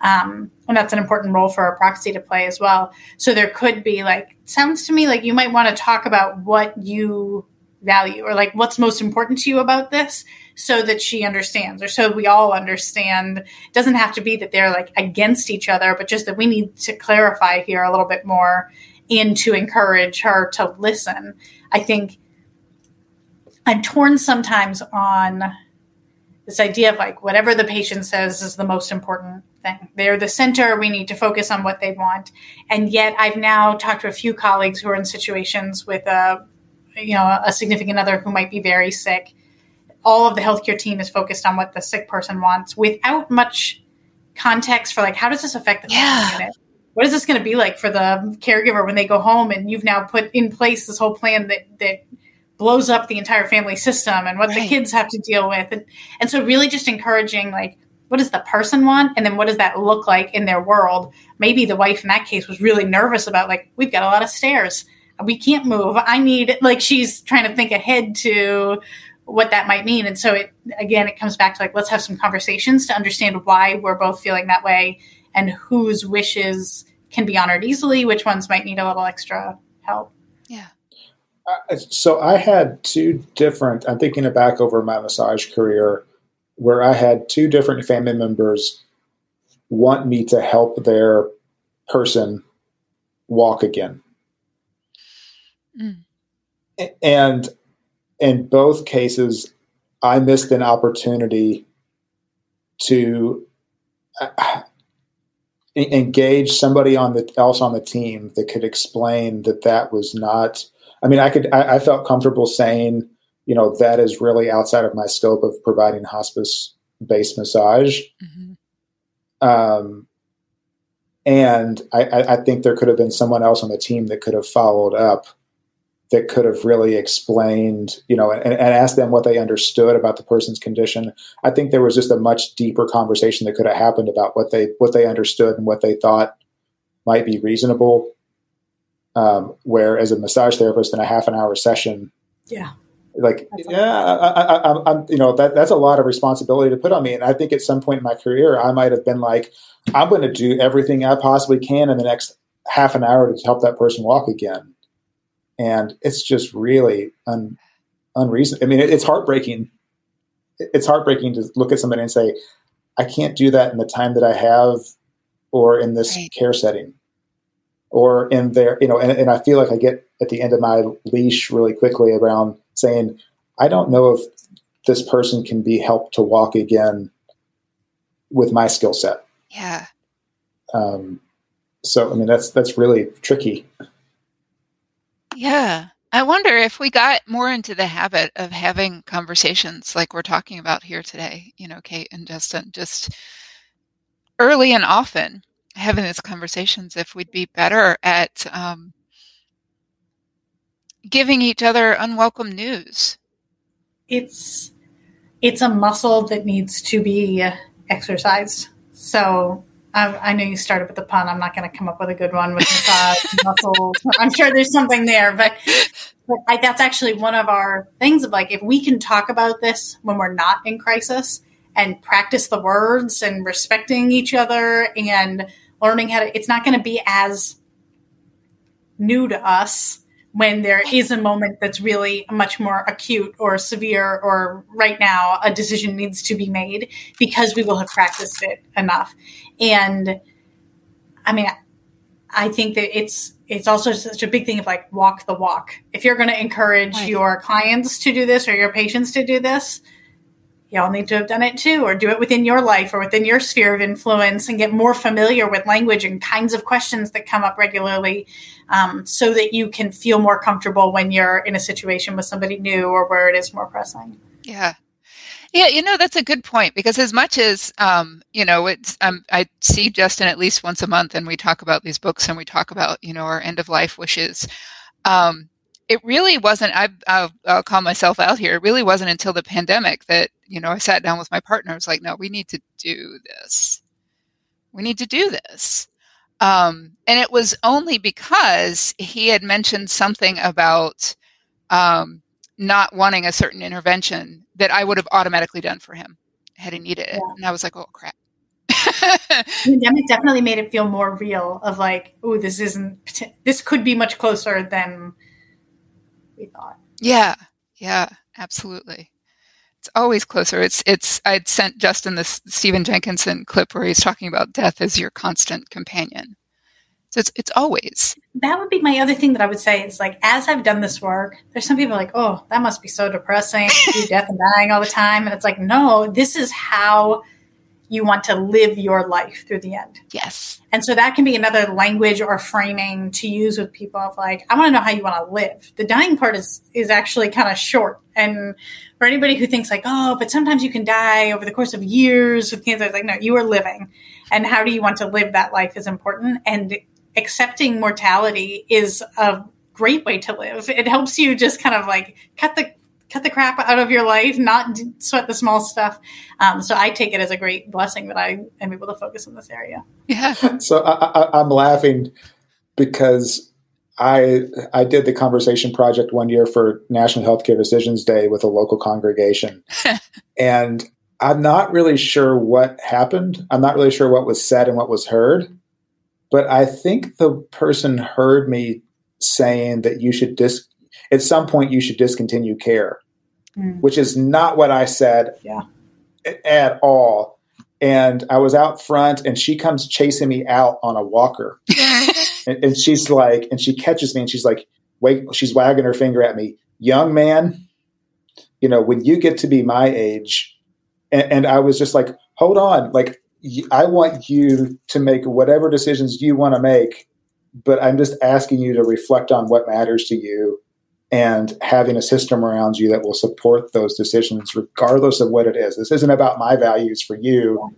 [SPEAKER 4] Um, and that's an important role for a proxy to play as well. So there could be like, sounds to me like you might want to talk about what you value or like what's most important to you about this so that she understands or so we all understand. It doesn't have to be that they're like against each other, but just that we need to clarify here a little bit more and to encourage her to listen. I think I'm torn sometimes on this idea of like whatever the patient says is the most important thing. They're the center. We need to focus on what they want. And yet, I've now talked to a few colleagues who are in situations with a, you know, a significant other who might be very sick. All of the healthcare team is focused on what the sick person wants without much context for like how does this affect the family unit what is this going to be like for the caregiver when they go home and you've now put in place this whole plan that that blows up the entire family system and what right. the kids have to deal with and and so really just encouraging like what does the person want and then what does that look like in their world maybe the wife in that case was really nervous about like we've got a lot of stairs we can't move i need like she's trying to think ahead to what that might mean. And so it again it comes back to like let's have some conversations to understand why we're both feeling that way and whose wishes can be honored easily, which ones might need a little extra help.
[SPEAKER 3] Uh, so I had two different. I'm thinking back over my massage career, where I had two different family members want me to help their person walk again, mm. and in both cases, I missed an opportunity to uh, engage somebody on the else on the team that could explain that that was not. I mean, I could. I, I felt comfortable saying, you know, that is really outside of my scope of providing hospice based massage. Mm-hmm. Um, and I, I, think there could have been someone else on the team that could have followed up that could have really explained, you know, and, and asked them what they understood about the person's condition. I think there was just a much deeper conversation that could have happened about what they what they understood and what they thought might be reasonable. Um, where as a massage therapist in a half an hour session,
[SPEAKER 4] yeah,
[SPEAKER 3] like yeah, I, am you know that that's a lot of responsibility to put on me. And I think at some point in my career, I might have been like, I'm going to do everything I possibly can in the next half an hour to help that person walk again and it's just really un, unreasonable. I mean, it, it's heartbreaking. It's heartbreaking to look at somebody and say, "I can't do that in the time that I have, or in this right. care setting, or in there." You know, and, and I feel like I get at the end of my leash really quickly around saying, "I don't know if this person can be helped to walk again with my skill set."
[SPEAKER 2] Yeah.
[SPEAKER 3] Um, so I mean, that's that's really tricky.
[SPEAKER 2] Yeah. I wonder if we got more into the habit of having conversations like we're talking about here today, you know, Kate and Justin, just early and often having these conversations, if we'd be better at um, giving each other unwelcome news.
[SPEAKER 4] It's it's a muscle that needs to be exercised. So I, I know you started with the pun. I'm not going to come up with a good one with massage muscles. I'm sure there's something there, but, but I, that's actually one of our things of like if we can talk about this when we're not in crisis and practice the words and respecting each other and learning how to. It's not going to be as new to us when there is a moment that's really much more acute or severe or right now a decision needs to be made because we will have practiced it enough and i mean i think that it's it's also such a big thing of like walk the walk if you're going to encourage right. your clients to do this or your patients to do this y'all need to have done it too, or do it within your life or within your sphere of influence and get more familiar with language and kinds of questions that come up regularly um, so that you can feel more comfortable when you're in a situation with somebody new or where it is more pressing.
[SPEAKER 2] Yeah. Yeah, you know that's a good point because as much as um, you know, it's um, I see Justin at least once a month, and we talk about these books and we talk about you know our end of life wishes. Um, it really wasn't. I, I'll, I'll call myself out here. It really wasn't until the pandemic that you know I sat down with my partner. I was like, "No, we need to do this. We need to do this." Um, and it was only because he had mentioned something about um, not wanting a certain intervention that I would have automatically done for him had he needed it. Yeah. And I was like, "Oh crap."
[SPEAKER 4] pandemic definitely made it feel more real of like oh this isn't this could be much closer than we thought.
[SPEAKER 2] Yeah, yeah, absolutely. It's always closer. It's it's. I'd sent Justin this Stephen Jenkinson clip where he's talking about death as your constant companion. So it's it's always.
[SPEAKER 4] That would be my other thing that I would say is like as I've done this work, there's some people like, oh, that must be so depressing, death and dying all the time, and it's like, no, this is how you want to live your life through the end.
[SPEAKER 2] Yes.
[SPEAKER 4] And so that can be another language or framing to use with people of like, I want to know how you want to live. The dying part is is actually kind of short. And for anybody who thinks like, oh, but sometimes you can die over the course of years with cancer, it's like, no, you are living. And how do you want to live that life is important. And accepting mortality is a great way to live. It helps you just kind of like cut the cut the crap out of your life, not sweat the small stuff. Um, so I take it as a great blessing that I am able to focus in this area.
[SPEAKER 2] Yeah.
[SPEAKER 3] So I, am laughing because I I did the conversation project one year for National Healthcare Decisions Day with a local congregation, and I'm not really sure what happened. I'm not really sure what was said and what was heard, but I think the person heard me saying that you should dis at some point you should discontinue care, mm. which is not what I said
[SPEAKER 4] yeah.
[SPEAKER 3] at all. And I was out front and she comes chasing me out on a walker. and, and she's like, and she catches me and she's like, wait, she's wagging her finger at me. Young man, you know, when you get to be my age, and, and I was just like, hold on, like I want you to make whatever decisions you want to make, but I'm just asking you to reflect on what matters to you and having a system around you that will support those decisions regardless of what it is. This isn't about my values for you.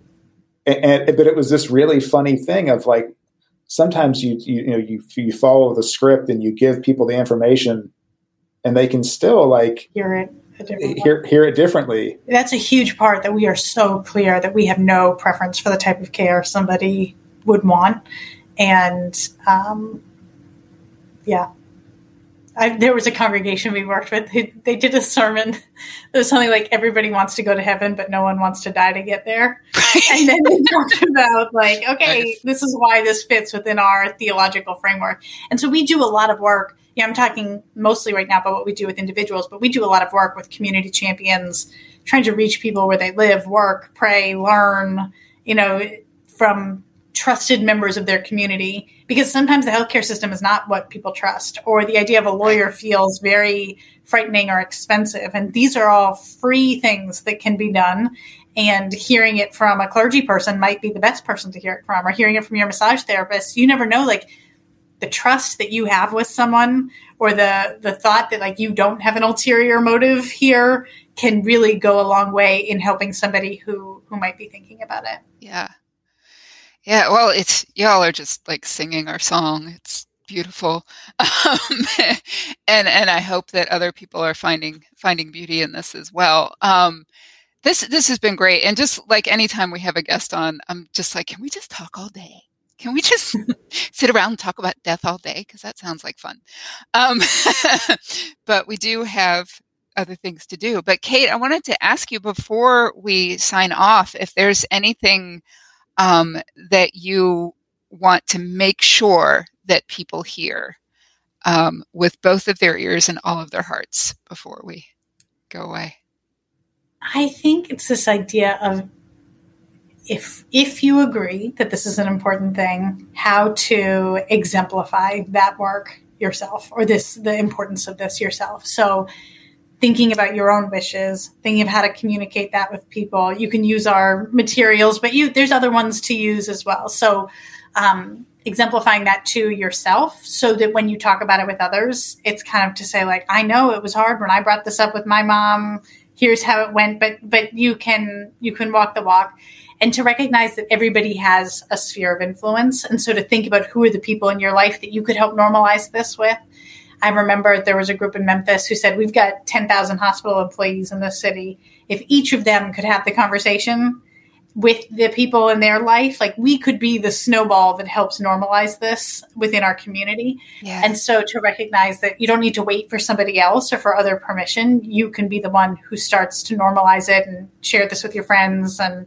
[SPEAKER 3] And, and but it was this really funny thing of like sometimes you, you you know you you follow the script and you give people the information and they can still like
[SPEAKER 4] hear it
[SPEAKER 3] hear, hear it differently.
[SPEAKER 4] That's a huge part that we are so clear that we have no preference for the type of care somebody would want. And um, yeah, I, there was a congregation we worked with. Who, they did a sermon. It was something like everybody wants to go to heaven, but no one wants to die to get there. and then they talked about like, okay, this is why this fits within our theological framework. And so we do a lot of work. Yeah, I'm talking mostly right now about what we do with individuals, but we do a lot of work with community champions, trying to reach people where they live, work, pray, learn. You know, from trusted members of their community because sometimes the healthcare system is not what people trust or the idea of a lawyer feels very frightening or expensive. And these are all free things that can be done. And hearing it from a clergy person might be the best person to hear it from or hearing it from your massage therapist. You never know like the trust that you have with someone or the the thought that like you don't have an ulterior motive here can really go a long way in helping somebody who who might be thinking about it.
[SPEAKER 2] Yeah yeah, well, it's y'all are just like singing our song. It's beautiful, um, and and I hope that other people are finding finding beauty in this as well. Um, this this has been great, and just like anytime we have a guest on, I'm just like, can we just talk all day? Can we just sit around and talk about death all day? Because that sounds like fun. Um, but we do have other things to do. But Kate, I wanted to ask you before we sign off if there's anything um, that you want to make sure that people hear um, with both of their ears and all of their hearts before we go away?
[SPEAKER 4] I think it's this idea of if if you agree that this is an important thing, how to exemplify that work yourself or this the importance of this yourself. So thinking about your own wishes, thinking of how to communicate that with people. You can use our materials, but you there's other ones to use as well. So um, exemplifying that to yourself so that when you talk about it with others, it's kind of to say like, I know it was hard when I brought this up with my mom. Here's how it went, but but you can you can walk the walk. And to recognize that everybody has a sphere of influence. And so to think about who are the people in your life that you could help normalize this with I remember there was a group in Memphis who said, We've got 10,000 hospital employees in this city. If each of them could have the conversation with the people in their life, like we could be the snowball that helps normalize this within our community. Yes. And so to recognize that you don't need to wait for somebody else or for other permission, you can be the one who starts to normalize it and share this with your friends. And,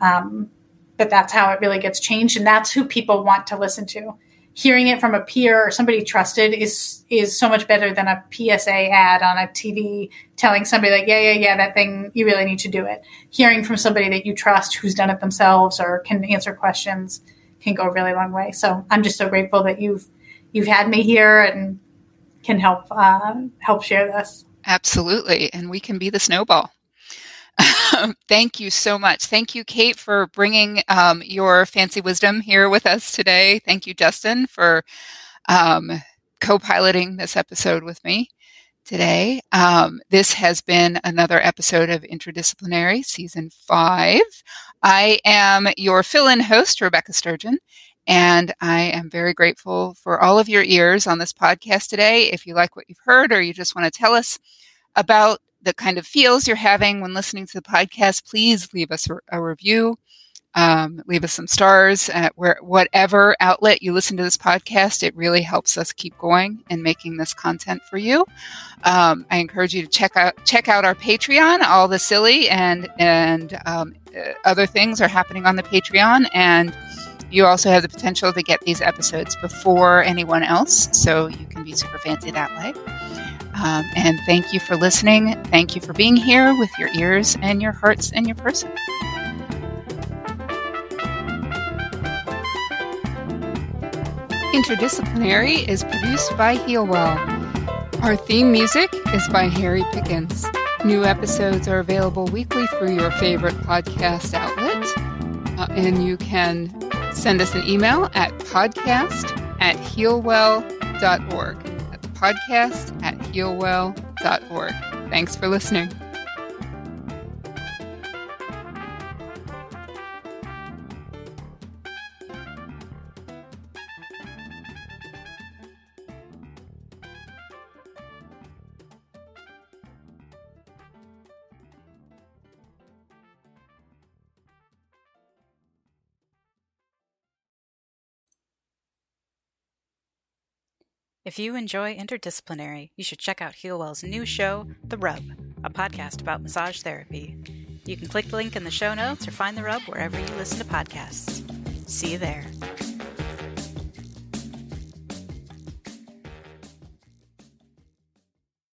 [SPEAKER 4] um, but that's how it really gets changed. And that's who people want to listen to hearing it from a peer or somebody trusted is is so much better than a PSA ad on a TV telling somebody like, yeah, yeah, yeah, that thing you really need to do it. Hearing from somebody that you trust who's done it themselves or can answer questions can go a really long way. So I'm just so grateful that you've you've had me here and can help uh, help share this.
[SPEAKER 2] Absolutely, and we can be the snowball. Thank you so much. Thank you, Kate, for bringing um, your fancy wisdom here with us today. Thank you, Justin, for um, co piloting this episode with me today. Um, this has been another episode of Interdisciplinary Season 5. I am your fill in host, Rebecca Sturgeon, and I am very grateful for all of your ears on this podcast today. If you like what you've heard or you just want to tell us about the kind of feels you're having when listening to the podcast, please leave us a, review. Um, leave us some stars at where whatever outlet you listen to this podcast. It really helps us keep going and making this content for you. Um, I encourage you to check out check out our Patreon. All the silly and and um, uh, other things are happening on the Patreon, and you also have the potential to get these episodes before anyone else, so you can be super fancy that way. Um, and thank you for listening. Thank you for being here with your ears and your hearts and your person. Interdisciplinary is produced by Healwell. Our theme music is by Harry Pickens. New episodes are available weekly through your favorite podcast outlet. Uh, and you can send us an email at podcast at healwell.org. That's podcast at healwell.org. Thanks for listening.
[SPEAKER 1] If you enjoy Interdisciplinary, you should check out Healwell's new show, The Rub, a podcast about massage therapy. You can click the link in the show notes or find The Rub wherever you listen to podcasts. See you there.